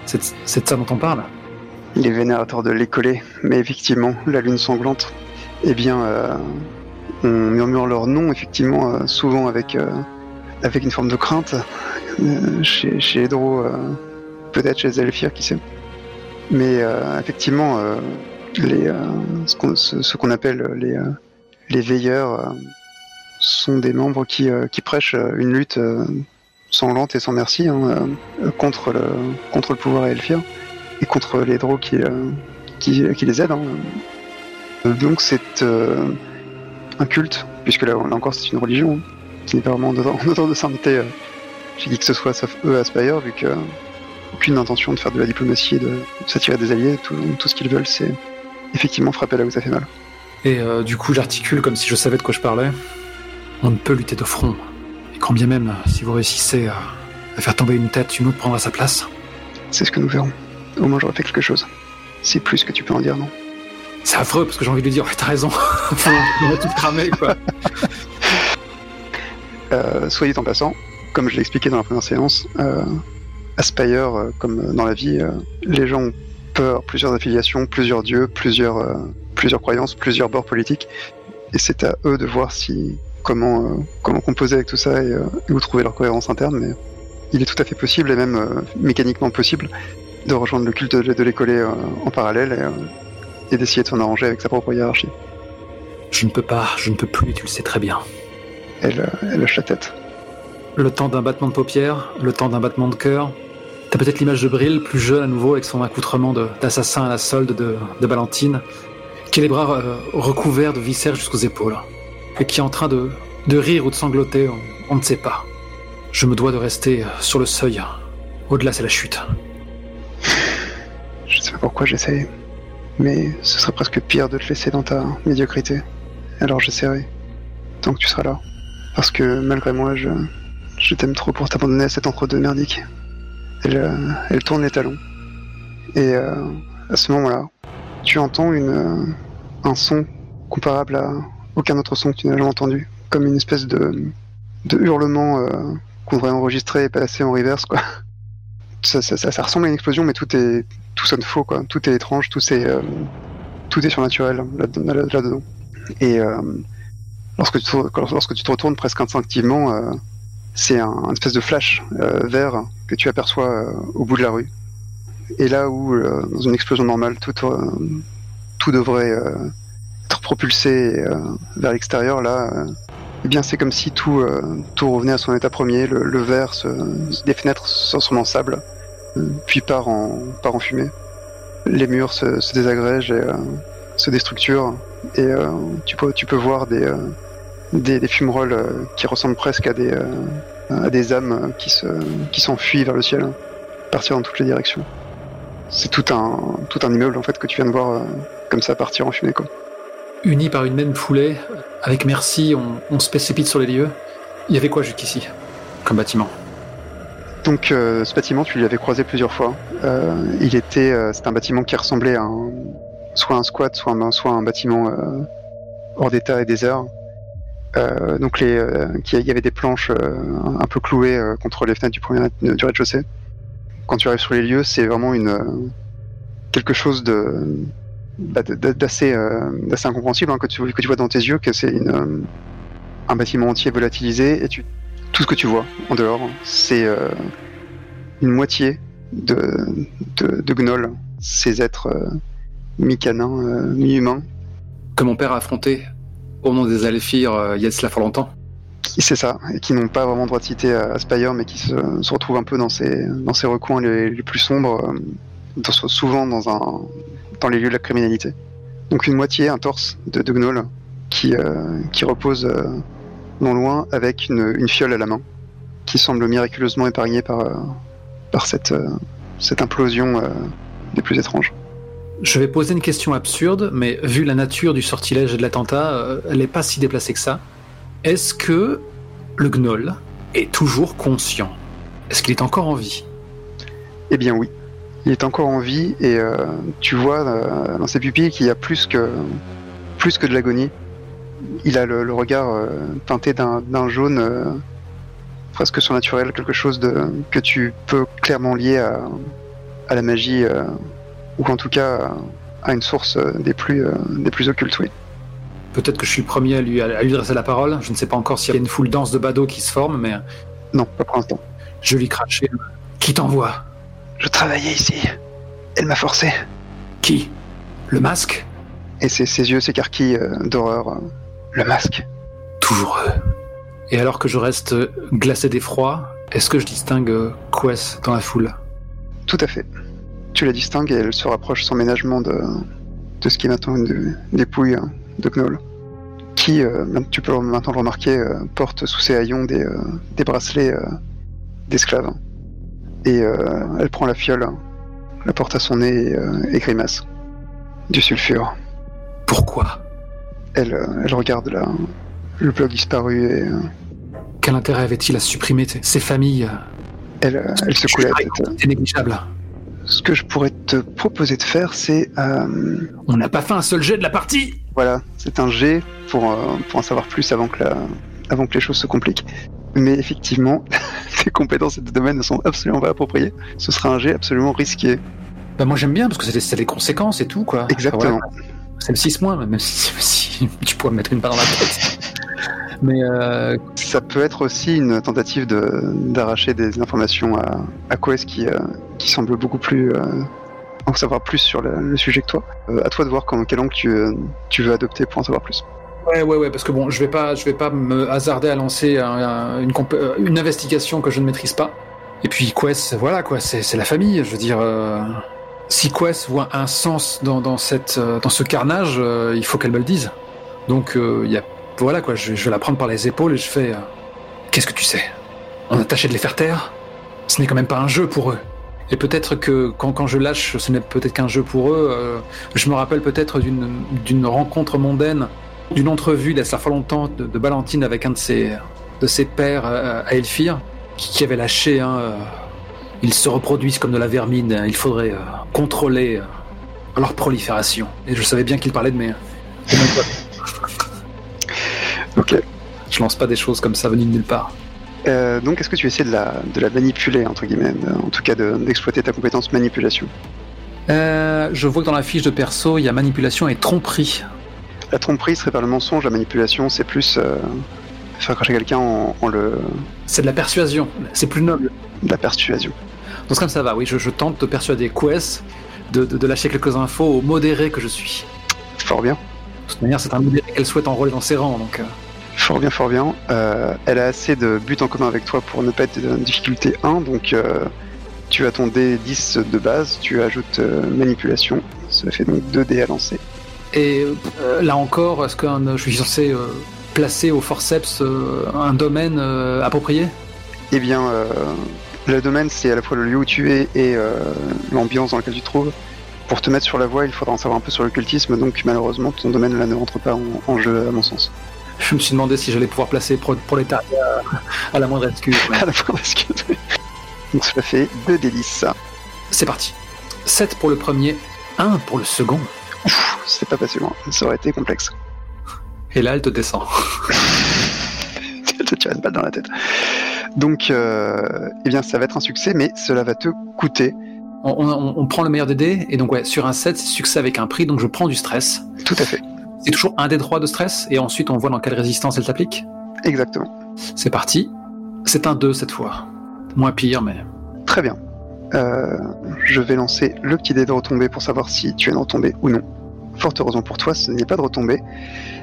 C'est de ça dont on parle Les vénérateurs de l'écolé, mais effectivement, la lune sanglante, eh bien, euh, on murmure leur nom, effectivement, euh, souvent avec, euh, avec une forme de crainte. Chez, chez Hedro, euh, peut-être chez Zelfir, qui sait. Mais euh, effectivement, euh, les, euh, ce qu'on appelle les, les veilleurs sont des membres qui, qui prêchent une lutte euh, sanglante et sans merci hein, contre, le, contre le pouvoir Elfir et contre les Draux qui, qui, qui les aident. hein. Donc c'est un culte, puisque là, encore c'est une religion, hein, qui n'est pas vraiment en de sainteté euh, chez qui que ce soit, sauf eux à Spire, vu que aucune intention de faire de la diplomatie, de, de s'attirer des alliés, tout, tout ce qu'ils veulent c'est effectivement frapper là où ça fait mal. Et euh, du coup, j'articule comme si je savais de quoi je parlais. On ne peut lutter de front. Et quand bien même, si vous réussissez à, à faire tomber une tête, une autre prendra sa place. C'est ce que nous verrons. Au moins j'aurais fait quelque chose. C'est plus que tu peux en dire, non? C'est affreux parce que j'ai envie de lui dire, ouais, t'as raison. on va tout cramer, quoi. Euh, soyez en passant, comme je l'ai expliqué dans la première séance, euh, Aspire, euh, comme dans la vie, euh, les gens ont peur, plusieurs affiliations, plusieurs dieux, plusieurs, euh, plusieurs croyances, plusieurs bords politiques, et c'est à eux de voir si comment comment composer avec tout ça et, où trouver leur cohérence interne. Mais il est tout à fait possible et même mécaniquement possible de rejoindre le culte de, l'écolé en parallèle et, et d'essayer de s'en arranger avec sa propre hiérarchie. Je ne peux pas, je ne peux plus, tu le sais très bien. Elle, elle hoche la tête. Le temps d'un battement de paupières, le temps d'un battement de cœur. T'as peut-être l'image de Brill, plus jeune à nouveau, avec son accoutrement d'assassin à la solde de, de Valentine, qui a les bras euh, recouverts de viscères jusqu'aux épaules, et qui est en train de, rire ou de sangloter, on, ne sait pas. Je me dois de rester euh, sur le seuil. Au-delà, c'est la chute. Je sais pas pourquoi j'essaye, mais ce serait presque pire de te laisser dans ta médiocrité. Alors j'essaierai, tant que tu seras là. Parce que malgré moi, je, je t'aime trop pour t'abandonner à cet entre-deux merdique. Elle, euh, elle tourne les talons. Et euh, à ce moment-là, tu entends une, euh, un son comparable à aucun autre son que tu n'as jamais entendu. Comme une espèce de, de hurlement euh, qu'on devrait enregistrer et passer en reverse, quoi. Ça, ça, ça, ressemble à une explosion, mais tout est, tout sonne faux, quoi. Tout est étrange, tout est, euh, tout est surnaturel là- là- là-dedans. Et euh, lorsque, tu te, lorsque tu te retournes presque instinctivement, c'est un, un espèce de flash vert que tu aperçois euh, au bout de la rue. Et là où, euh, dans une explosion normale, tout, euh, tout devrait être propulsé vers l'extérieur, là, eh bien c'est comme si tout, tout revenait à son état premier. Le, verre, se, des fenêtres se transforment en sable puis part en, part en fumée. Les murs se, désagrègent et se déstructurent, et tu, peux, tu peux voir des, des, des fumerolles qui ressemblent presque à des, à des âmes qui, se, qui s'enfuient vers le ciel, partir dans toutes les directions. C'est tout un, tout un immeuble en fait que tu viens de voir euh, comme ça partir en fumée. Quoi. Unis par une même foulée, avec merci, on, on se précipite sur les lieux. Il y avait quoi jusqu'ici? Comme bâtiment Donc euh, ce bâtiment, tu l'avais croisé plusieurs fois. Euh, il était, euh, c'est un bâtiment qui ressemblait à un, soit un squat, soit un, soit un bâtiment euh, hors d'état et désert. Euh, donc euh, il y avait des planches euh, un peu clouées contre les fenêtres du premier du rez-de-chaussée. Quand tu arrives sur les lieux, c'est vraiment une quelque chose de bah, d'assez incompréhensible hein, que tu vois dans tes yeux que c'est un bâtiment entier volatilisé et tout ce que tu vois en dehors, c'est une moitié de, de, gnolls, ces êtres mi-canins, mi-humains. Que mon père a affronté au nom des Alphir euh, il y a de cela fort longtemps. C'est ça, et qui n'ont pas vraiment droit de citer à, à Spire, mais qui se, retrouvent un peu dans ces, dans ces recoins les, plus sombres, euh, souvent dans, un, dans les lieux de la criminalité. Donc une moitié, un torse de, gnolls qui, euh, qui repose euh, non loin avec une, fiole à la main, qui semble miraculeusement épargnée par, euh, par cette, euh, cette implosion euh, des plus étranges. Je vais poser une question absurde, mais vu la nature du sortilège et de l'attentat, euh, elle n'est pas si déplacée que ça. Est-ce que le gnoll est toujours conscient? Est-ce qu'il est encore en vie? Eh bien oui, il est encore en vie et euh, tu vois euh, dans ses pupilles qu'il y a plus que, plus que de l'agonie. Il a le, regard teinté d'un jaune presque surnaturel, quelque chose que tu peux clairement lier à, la magie, ou en tout cas à une source euh, des plus, euh, des plus occultes, oui. Peut-être que je suis le premier à lui, à lui dresser la parole. Je ne sais pas encore s'il y a une foule dense de badauds qui se forme, mais Non, pas pour l'instant. je lui crache. Qui t'envoie? Je travaillais ici. Elle m'a forcé. Qui? Le masque? Et ses, ses yeux s'écarquillent euh, d'horreur. euh, Le masque. Toujours eux. Et alors que je reste glacé d'effroi, est-ce que je distingue euh, Quest dans la foule? Tout à fait. Tu la distingues et elle se rapproche sans ménagement de, de ce qui est maintenant une dépouille hein, de Gnoll. Qui, euh, tu peux maintenant le remarquer, euh, porte sous ses haillons des, euh, des bracelets d'esclaves. Et elle prend la fiole, la porte à son nez et, et grimace. Du sulfure. Pourquoi? Elle, elle regarde la, le bloc disparu et Quel intérêt avait-il à supprimer ces familles? elle, elle secoue la tête. C'est négligeable. Ce que je pourrais te proposer de faire, c'est... euh, On n'a pas fait un seul jet de la partie Voilà, c'est un G pour, euh, pour en savoir plus avant que, la, avant que les choses se compliquent. Mais effectivement, tes compétences et tes domaines ne sont absolument pas appropriés. Ce sera un G absolument risqué. Bah moi j'aime bien parce que c'est des, conséquences et tout quoi. Exactement. Enfin, voilà. C'est le 6 moins, même si, tu pourrais me mettre une balle dans la tête. Mais euh, Ça peut être aussi une tentative de- d'arracher des informations à, à Quest qui, euh, qui semble beaucoup plus euh, en savoir plus sur le, le sujet que toi. Euh, à toi de voir comment, quel angle tu, euh, tu veux adopter pour en savoir plus. ouais ouais ouais parce que bon je vais pas je vais pas me hasarder à lancer un- un- une, euh, une investigation que je ne maîtrise pas. Et puis Quest voilà quoi c'est c'est la famille je veux dire. euh, si Quest voit un sens dans, dans cette euh, dans ce carnage euh, il faut qu'elle me le dise. Donc euh, il y a voilà quoi je, vais la prendre par les épaules et je fais euh, qu'est-ce que tu sais? On a tâché de les faire taire? Ce n'est quand même pas un jeu pour eux. Et peut-être que quand, quand je lâche, ce n'est peut-être qu'un jeu pour eux. euh, je me rappelle peut-être d'une rencontre mondaine, d'une entrevue d'il y a fait longtemps de, de Valentine avec un de ses, de pères euh, à Elfir, qui, avait lâché hein, ils se reproduisent comme de la vermine, il faudrait contrôler leur prolifération. Et je savais bien qu'il parlait de mes. de mes. Ok. Je lance pas des choses comme ça venues de nulle part. Euh, donc, est-ce que tu essaies de la, de la manipuler, entre guillemets, de- en tout cas de- d'exploiter ta compétence manipulation Euh, je vois que dans la fiche de perso, il y a manipulation et tromperie. La tromperie serait par le mensonge, la manipulation, c'est plus euh, faire cracher quelqu'un en, en le, C'est de la persuasion, c'est plus noble. de la persuasion. Donc comme ça va, oui, je, je tente de persuader Quest de, de- de lâcher quelques infos au modéré que je suis. Fort bien. De toute manière, c'est un modéré qu'elle souhaite enrôler dans ses rangs, donc... euh, Fort bien, fort bien. Euh, elle a assez de buts en commun avec toi pour ne pas être de difficulté 1, donc euh, tu as ton D10 de base, tu ajoutes euh, manipulation, ça fait donc 2 dés à lancer. Et là encore, est-ce que je suis censé placer au forceps un domaine approprié? Eh bien, le domaine, c'est à la fois le lieu où tu es et l'ambiance dans laquelle tu te trouves. Pour te mettre sur la voie, il faudra en savoir un peu sur l'occultisme, donc malheureusement, ton domaine là ne rentre pas en, en jeu, à mon sens. Je me suis demandé si j'allais pouvoir placer pro prolétariat à la moindre excuse. mais À la. Donc cela fait 2 délices. C'est parti. 7 pour le premier, 1 pour le second. C'est pas passé loin, ça aurait été complexe. Et là, elle te descend. Elle te tire une balle dans la tête. Donc, euh, eh bien, ça va être un succès, mais cela va te coûter. On, on- on prend le meilleur des dés, et donc ouais, sur un 7, c'est succès avec un prix, donc je prends du stress. Tout à fait. C'est toujours un des droits de stress, et ensuite on voit dans quelle résistance elle t'applique. Exactement. C'est parti. C'est un 2 cette fois. Moins pire, mais... Très bien. Euh, je vais lancer le petit dé de retombée pour savoir si tu es une retombée ou non. Fort heureusement pour toi, ce n'est pas de retombée.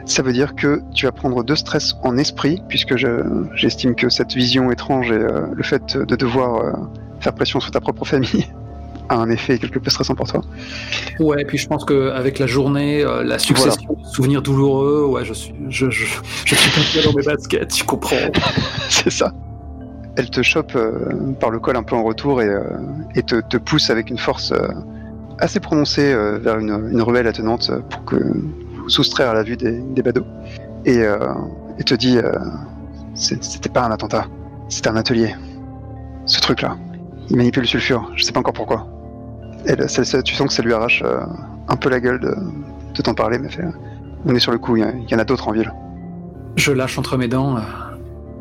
Ça veut dire que tu vas prendre deux stress en esprit, puisque je- j'estime que cette vision étrange et euh, le fait de devoir euh, faire pression sur ta propre famille a un effet quelque peu stressant pour toi. Ouais, puis je pense qu'avec la journée, euh, la succession de souvenirs douloureux, ouais, je suis, je, je, je suis pas bien dans mes baskets, tu comprends. C'est ça. Elle te chope euh, par le col un peu en retour et, euh, et te, te pousse avec une force assez prononcée vers une, une ruelle attenante pour que vous soustraire à la vue des, des badauds. Et, et te dit c'était pas un attentat, c'était un atelier. Ce truc-là. Il manipule le sulfure, je sais pas encore pourquoi. Tu sens que ça lui arrache euh, un peu la gueule de, de t'en parler, mais fait, on est sur le coup, il y, en a d'autres en ville. Je lâche entre mes dents. euh,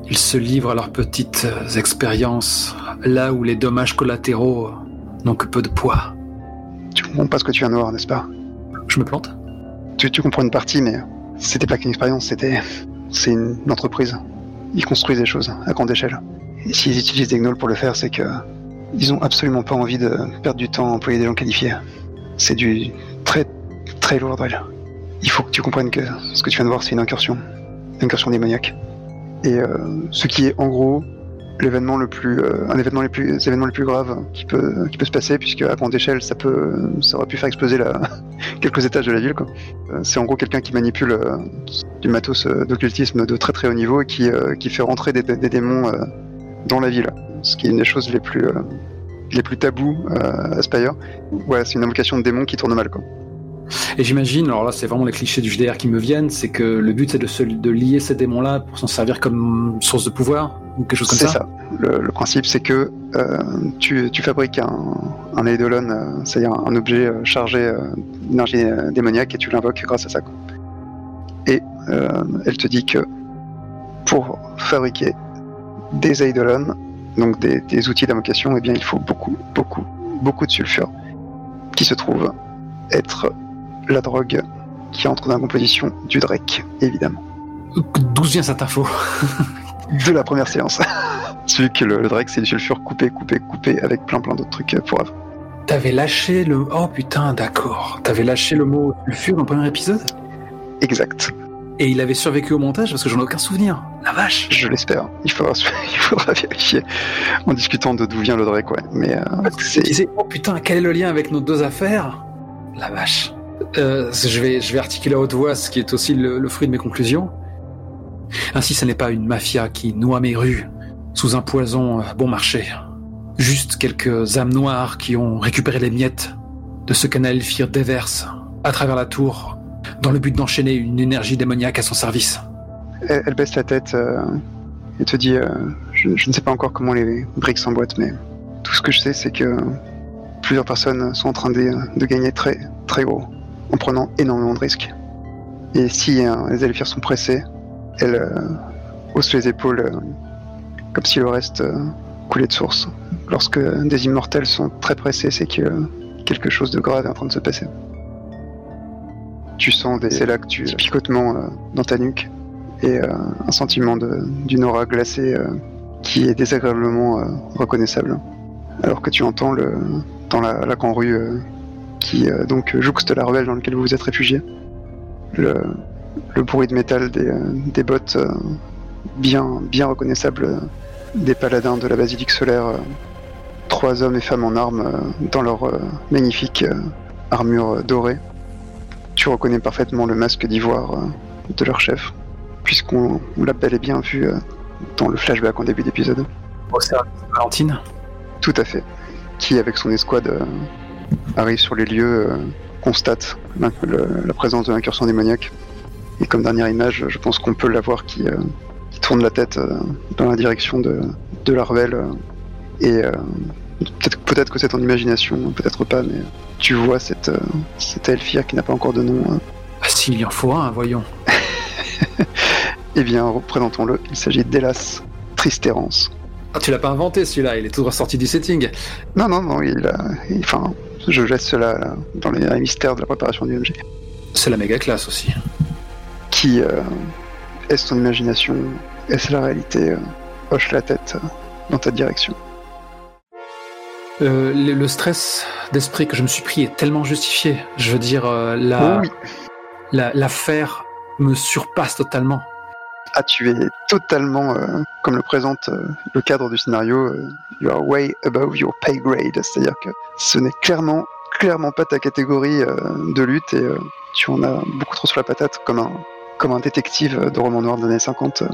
Ils se livrent à leurs petites euh, expériences, là où les dommages collatéraux n'ont que peu de poids. Tu comprends pas ce que tu viens de voir, n'est-ce pas? Je me plante tu, tu comprends une partie, mais c'était pas qu'une expérience, c'était. C'est une, une entreprise. Ils construisent des choses à grande échelle. Et s'ils utilisent des gnolls pour le faire, c'est que. Ils ont absolument pas envie de perdre du temps à employer des gens qualifiés. C'est du très, très lourd drill. Il faut que tu comprennes que ce que tu viens de voir, c'est une incursion. Une incursion démoniaque. Et euh, ce qui est en gros l'événement le plus, euh, un événement les plus, événements les plus graves qui peut, qui peut se passer, puisque à grande échelle, ça peut, ça aurait pu faire exploser quelques étages de la ville. Euh, C'est en gros quelqu'un qui manipule euh, du matos d'occultisme de très très haut niveau et qui, qui fait rentrer des, démons dans la ville. Ce qui est une des choses les plus, euh, les plus tabous euh, à Spire. Ouais, c'est une invocation de démons qui tourne mal. Quoi. Et j'imagine, alors là c'est vraiment les clichés du JDR qui me viennent, c'est que le but c'est de, se- de lier ces démons-là pour s'en servir comme source de pouvoir ou quelque chose comme C'est ça. ça. Le, le principe, c'est que euh, tu, tu fabriques un, un eidolon, euh, c'est-à-dire un objet euh, chargé d'énergie démoniaque, et tu l'invoques grâce à ça. quoi. Et elle te dit que pour fabriquer des eidolons, donc des, des outils d'invocation, eh bien, il faut beaucoup, beaucoup, beaucoup de sulfure, qui se trouve être la drogue qui entre dans la composition du Drake, évidemment. D'où vient cette info? De la première séance. Celui que le, le Drake, c'est du sulfure coupé, coupé, coupé, avec plein plein d'autres trucs euh, pour avant. T'avais lâché le... Oh putain, d'accord. T'avais lâché le mot sulfure dans le premier épisode? Exact. Et il avait survécu au montage parce que j'en ai aucun souvenir. La vache Je l'espère. Il faudra, il faudra vérifier en discutant de d'où vient le Drake, ouais. Mais euh, c'est oh putain, quel est le lien avec nos deux affaires? La vache. Euh, je, vais, je vais articuler à haute voix ce qui est aussi le, le fruit de mes conclusions. Ainsi, ce n'est pas une mafia qui noie mes rues sous un poison euh, bon marché. Juste quelques âmes noires qui ont récupéré les miettes de ce qu'Anaël Fir déverse à travers la tour dans le but d'enchaîner une énergie démoniaque à son service. Elle, elle baisse la tête euh, et te dit euh, je, je ne sais pas encore comment les briques s'emboîtent, mais tout ce que je sais, c'est que plusieurs personnes sont en train de, de gagner très très gros en prenant énormément de risques. Et si euh, les Elfirs sont pressés, elle euh, hausse les épaules comme si le reste coulait de source. Lorsque des immortels sont très pressés, c'est que quelque chose de grave est en train de se passer. Tu sens des tu picotements dans ta nuque et euh, un sentiment d'une aura glacée euh, qui est désagréablement euh, reconnaissable. Alors que tu entends dans la, la rue qui donc jouxte la ruelle dans laquelle vous vous êtes réfugié, le, bruit de métal des, bottes bien, bien reconnaissables des paladins de la basilique solaire, trois hommes et femmes en armes dans leur magnifique armure dorée. Tu reconnais parfaitement le masque d'ivoire de leur chef, puisqu'on on l'a bel et bien vu euh, dans le flashback en début d'épisode. Au service de Valentine Tout à fait. Qui, avec son escouade, euh, arrive sur les lieux, euh, constate le- la présence de l'incursion démoniaque. Et comme dernière image, je pense qu'on peut la voir qui, qui tourne la tête dans la direction de, de la ruelle. euh, et peut-être peut que c'est en imagination, peut-être pas, mais tu vois cette, cette Elfire qui n'a pas encore de nom. euh. Ah si, il en faut un, voyons. Eh bien, représentons-le, il s'agit d'Hélas Tristérance. Ah, tu l'as pas inventé celui-là, il est tout droit sorti du setting. Non, non, non, il a. il- Enfin, je laisse cela dans les, les mystères de la préparation du MG. C'est la méga classe aussi. Qui euh, est-ce ton imagination Est-ce la réalité euh, Hoche la tête euh, dans ta direction. Euh, le, le stress d'esprit que je me suis pris est tellement justifié. Je veux dire, euh, la, Oui. la- l'affaire me surpasse totalement. Ah, tu es totalement, euh, comme le présente euh, le cadre du scénario, euh, you are way above your pay grade. C'est-à-dire que ce n'est clairement, clairement pas ta catégorie de lutte et tu en as beaucoup trop sur la patate comme un, comme un détective de roman noir des années 50. euh,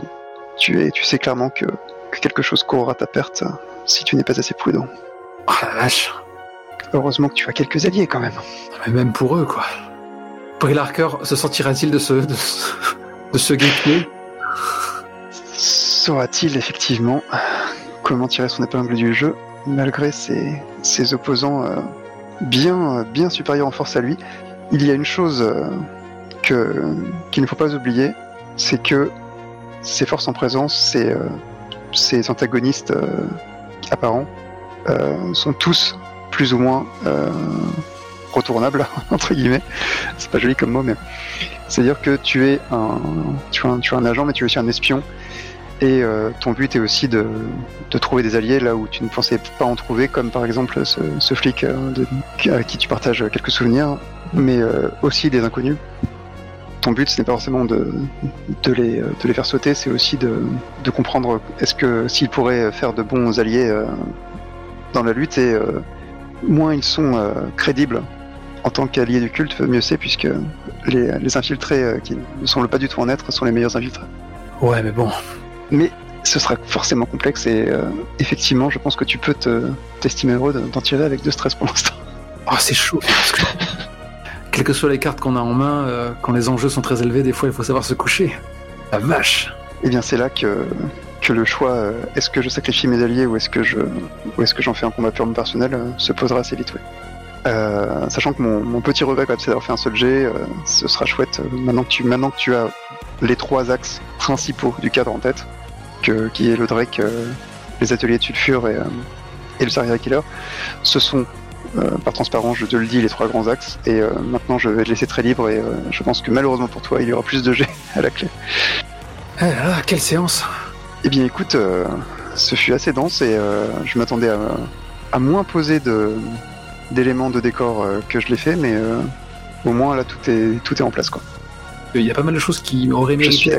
tu, es, tu sais clairement que, que quelque chose courra ta perte si tu n'es pas assez prudent. Oh la vache. Heureusement que tu as quelques alliés quand même. Mais même pour eux, quoi. Brie Larker se sentira-t-il de ce, de ce, de ce Saura-t-il effectivement comment tirer son épingle du jeu malgré ses, opposants euh, bien, bien supérieurs en force à lui? Il y a une chose euh, qu'il ne faut pas oublier, c'est que ses forces en présence, ses, euh, antagonistes apparents, sont tous plus ou moins retournable entre guillemets. C'est pas joli comme mot, mais c'est-à-dire que tu es un, tu es un, tu es un agent, mais tu es aussi un espion. Et euh, ton but est aussi de, de, trouver des alliés là où tu ne pensais pas en trouver, comme par exemple ce, flic euh, avec qui tu partages quelques souvenirs, mais euh, aussi des inconnus. Ton but, ce n'est pas forcément de, de, les, de les faire sauter, c'est aussi de, de comprendre est-ce que s'ils pourraient faire de bons alliés dans la lutte, et moins ils sont crédibles en tant qu'alliés du culte, mieux c'est, puisque les, les infiltrés qui ne semblent pas du tout en être sont les meilleurs infiltrés. Ouais, mais bon, mais ce sera forcément complexe et euh, effectivement, je pense que tu peux t'estimer heureux d'en tirer avec de stress pour l'instant. Oh, c'est chaud. Quelles que soient les cartes qu'on a en main, euh, quand les enjeux sont très élevés, des fois il faut savoir se coucher. La vache Eh bien, c'est là que, que le choix euh, est-ce que je sacrifie mes alliés ou est-ce que je ou est-ce que j'en fais un combat purement personnel se posera assez vite. Sachant que mon, petit regret, c'est d'avoir fait un seul jet, ce sera chouette maintenant que tu maintenant que tu as les trois axes principaux du cadre en tête, que, qui est le Drake, euh, les ateliers de sulfure et, euh, et le Serial Killer. Ce sont, euh, par transparence, je te le dis, les trois grands axes. Et maintenant, je vais te laisser très libre et je pense que malheureusement pour toi, il y aura plus de jets à la clé. Ah, quelle séance Eh bien, écoute, ce fut assez dense et je m'attendais à, à, moins poser de d'éléments de décor que je l'ai fait, mais au moins là tout est tout est en place quoi. Il y a pas mal de choses qui auraient mérité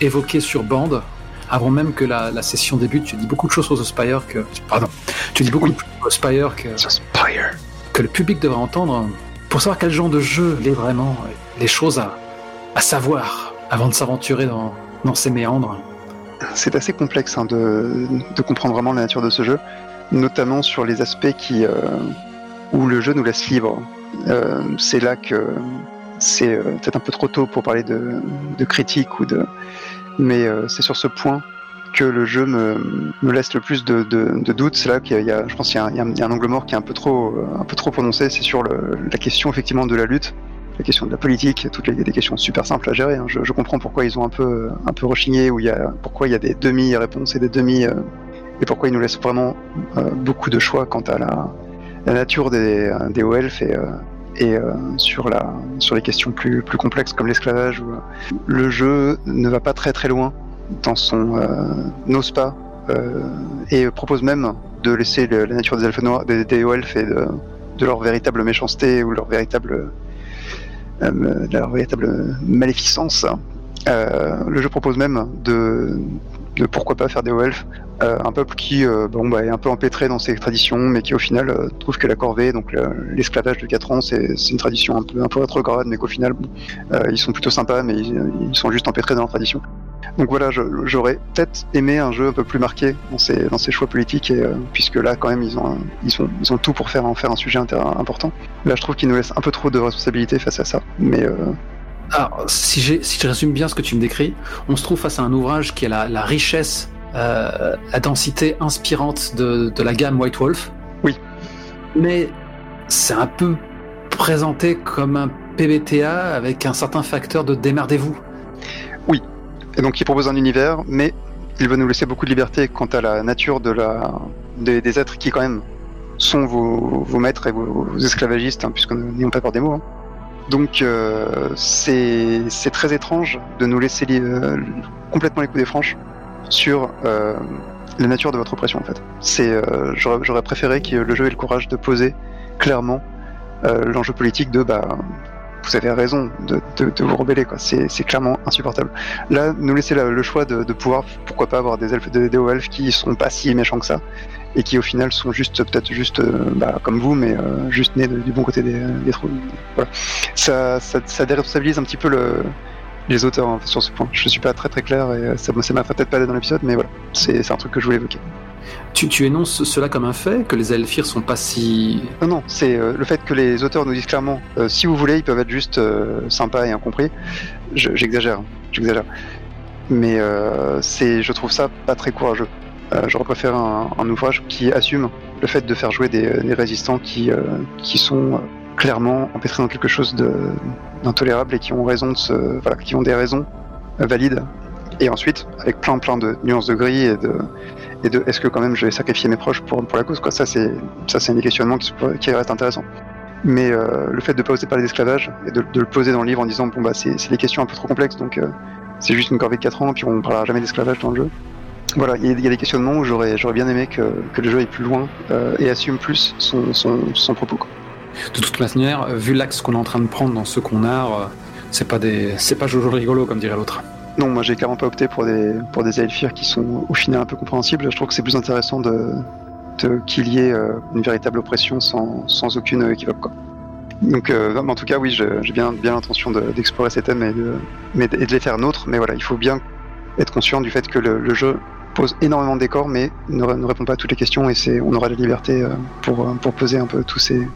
évoquées sur bande. Avant même que la, session débute, tu dis beaucoup de choses sur The Spire que. Pardon. Tu dis beaucoup de choses sur Spire que. Spire. Que le public devrait entendre pour savoir quel genre de jeu il est vraiment. Les choses à, à savoir avant de s'aventurer dans, dans ces méandres. C'est assez complexe hein, de, de, comprendre vraiment la nature de ce jeu, notamment sur les aspects qui, euh, où le jeu nous laisse libre. Euh, c'est là que c'est euh, peut-être un peu trop tôt pour parler de, de critique ou de, mais euh, c'est sur ce point que le jeu me, me laisse le plus de, doutes. C'est là qu'il y, a, je pense qu'il y, y, a un angle mort qui est un peu trop, un peu trop prononcé. C'est sur la question effectivement de la lutte, la question de la politique, toutes les des questions super simples à gérer. Hein. Je, je, comprends pourquoi ils ont un peu, un peu rechigné, où il y a, pourquoi il y a des demi-réponses et des demi, et pourquoi ils nous laissent vraiment beaucoup de choix quant à la, la nature des, des OELF et, et euh, sur, les questions plus, complexes comme l'esclavage, euh, le jeu ne va pas très très loin dans son euh, n'ose pas et propose même de laisser la nature des elfes noirs, des, des elfes et de, de, leur véritable méchanceté ou leur véritable, leur véritable maléficence. le jeu propose même de, de pourquoi pas faire des elfes euh, un peuple qui euh, bah, est un peu empêtré dans ses traditions, mais qui au final euh, trouve que la corvée, donc l'esclavage de 4 ans, c'est une tradition un peu, un peu rétrograde, mais qu'au final, ils sont plutôt sympas, mais ils, sont juste empêtrés dans leur tradition. Donc voilà, j'aurais peut-être aimé un jeu un peu plus marqué dans ses, dans ses choix politiques, puisque là, quand même, ils ont, ils, sont, ils ont tout pour faire en faire un sujet important. Là, je trouve qu'ils nous laissent un peu trop de responsabilité face à ça, mais alors, si, si je résume bien ce que tu me décris, on se trouve face à un ouvrage qui a la, la richesse euh, la densité inspirante de, de, la gamme White Wolf. Oui. Mais c'est un peu présenté comme un PBTA avec un certain facteur de démerdez-vous. Oui. Et donc il propose un univers, mais il va nous laisser beaucoup de liberté quant à la nature de la, des, des êtres qui quand même sont vos, vos maîtres et vos, vos esclavagistes, hein, puisqu'on n'y pas peur des mots. Hein. Donc euh, c'est très étrange de nous laisser euh, complètement les coups des franches sur euh, la nature de votre oppression en fait. C'est, euh, j'aurais préféré que le jeu ait le courage de poser clairement euh, l'enjeu politique de bah vous avez raison de, de, de vous rebeller quoi. C'est, clairement insupportable. Là, nous laisser la, le choix de, de, pouvoir pourquoi pas avoir des elfes, des, des elfes qui sont pas si méchants que ça et qui au final sont juste peut-être juste bah, comme vous mais euh, juste nés du bon côté des, des trous. Voilà. Ça, ça, ça déresponsabilise un petit peu le les auteurs hein, sur ce point. Je suis pas très très clair et euh, ça, ça m'a peut-être pas dans l'épisode, mais voilà, c'est un truc que je voulais évoquer. Tu, tu, énonces cela comme un fait, que les Elfir sont pas si... Non, non, c'est euh, le fait que les auteurs nous disent clairement, euh, si vous voulez, ils peuvent être juste euh, sympas et incompris. J'exagère, hein, j'exagère. Mais euh, c'est, je trouve ça pas très courageux. J'aurais préféré un, ouvrage qui assume le fait de faire jouer des, des résistants qui, qui sont clairement empêtrés dans quelque chose d'intolérable et qui ont raison voilà, qui ont des raisons valides Et ensuite, avec plein plein de nuances de gris et de, est-ce que quand même je vais sacrifier mes proches pour, pour la cause. Ça c'est ça c'est un des questionnements qui, reste intéressant. Mais euh, le fait de ne pas oser parler d'esclavage et de, le poser dans le livre en disant bon bah c'est des questions un peu trop complexes donc euh, c'est juste une corvée de 4 ans puis on parlera jamais d'esclavage dans le jeu. Voilà, il y, y, a des questionnements où j'aurais bien aimé que, que, le jeu aille plus loin euh, et assume plus son, son, son propos. Quoi. De toute manière, vu l'axe qu'on est en train de prendre dans ce qu'on a, euh, c'est pas des c'est pas Jojo rigolo comme dirait l'autre. Non, moi j'ai clairement pas opté pour des pour des qui sont au final un peu compréhensibles. Je trouve que c'est plus intéressant de, de qu'il y ait euh, une véritable oppression sans, sans aucune équivoque. Quoi. Donc, euh, en tout cas, oui, j'ai bien, bien l'intention d'explorer ces thèmes et de, mais, et de les faire nôtres. Mais voilà, il faut bien être conscient du fait que le, le jeu pose énormément de décors, mais ne, répond pas à toutes les questions et c'est, on aura la liberté euh, pour, pour poser un peu tous ces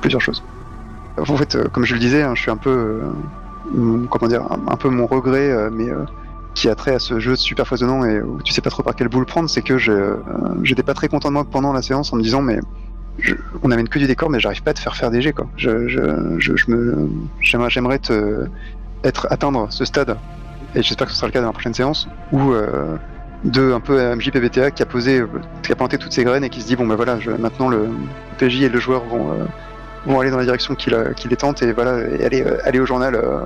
plusieurs choses. En fait, euh, comme je le disais, hein, je suis un peu, euh, comment dire, un, peu mon regret, euh, mais qui a trait à ce jeu super foisonnant et où tu sais pas trop par quel bout le prendre, c'est que j'étais pas très content de moi pendant la séance en me disant mais je, on amène que du décor, mais j'arrive pas à te faire faire des jets quoi. Je, je, je, je me, j'aimerais, j'aimerais être atteindre ce stade, et j'espère que ce sera le cas dans la prochaine séance, où euh, de un peu MJ PBTA qui a posé, a planté toutes ses graines et qui se dit bon ben voilà, maintenant le PJ et le joueur vont, euh, vont aller dans la direction qu'il qu les tente et voilà, aller, aller au journal euh,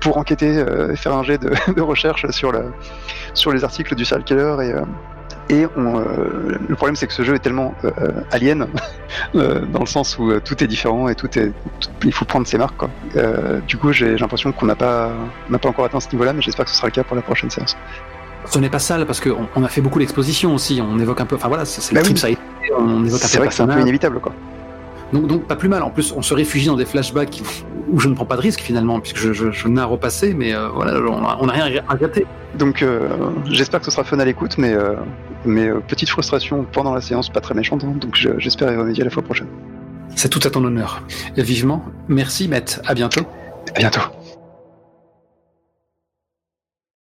pour enquêter, euh, faire un jet de, recherche sur, la, sur les articles du serial killer et et on, euh, le problème, c'est que ce jeu est tellement euh, alien, euh, dans le sens où tout est différent et tout est, il faut prendre ses marques. Du coup, j'ai l'impression qu'on n'a pas, pas encore atteint ce niveau-là, mais j'espère que ce sera le cas pour la prochaine séance. Ce n'est pas sale parce qu'on on a fait beaucoup d'expositions aussi. On évoque un peu, enfin voilà, c'est bah le oui. type, ça on évoque un C'est vrai que c'est un peu inévitable, quoi. Donc, donc, pas plus mal. En plus, on se réfugie dans des flashbacks où je ne prends pas de risque finalement, puisque je, je, je narre au passé, mais euh, voilà, on n'a rien à regretter. Donc, euh, j'espère que ce sera fun à l'écoute, mais, euh, mais petite frustration pendant la séance, pas très méchante, hein, donc j'espère y remédier la fois prochaine. C'est tout à ton honneur. Et vivement. Merci, Matt. À bientôt. À bientôt.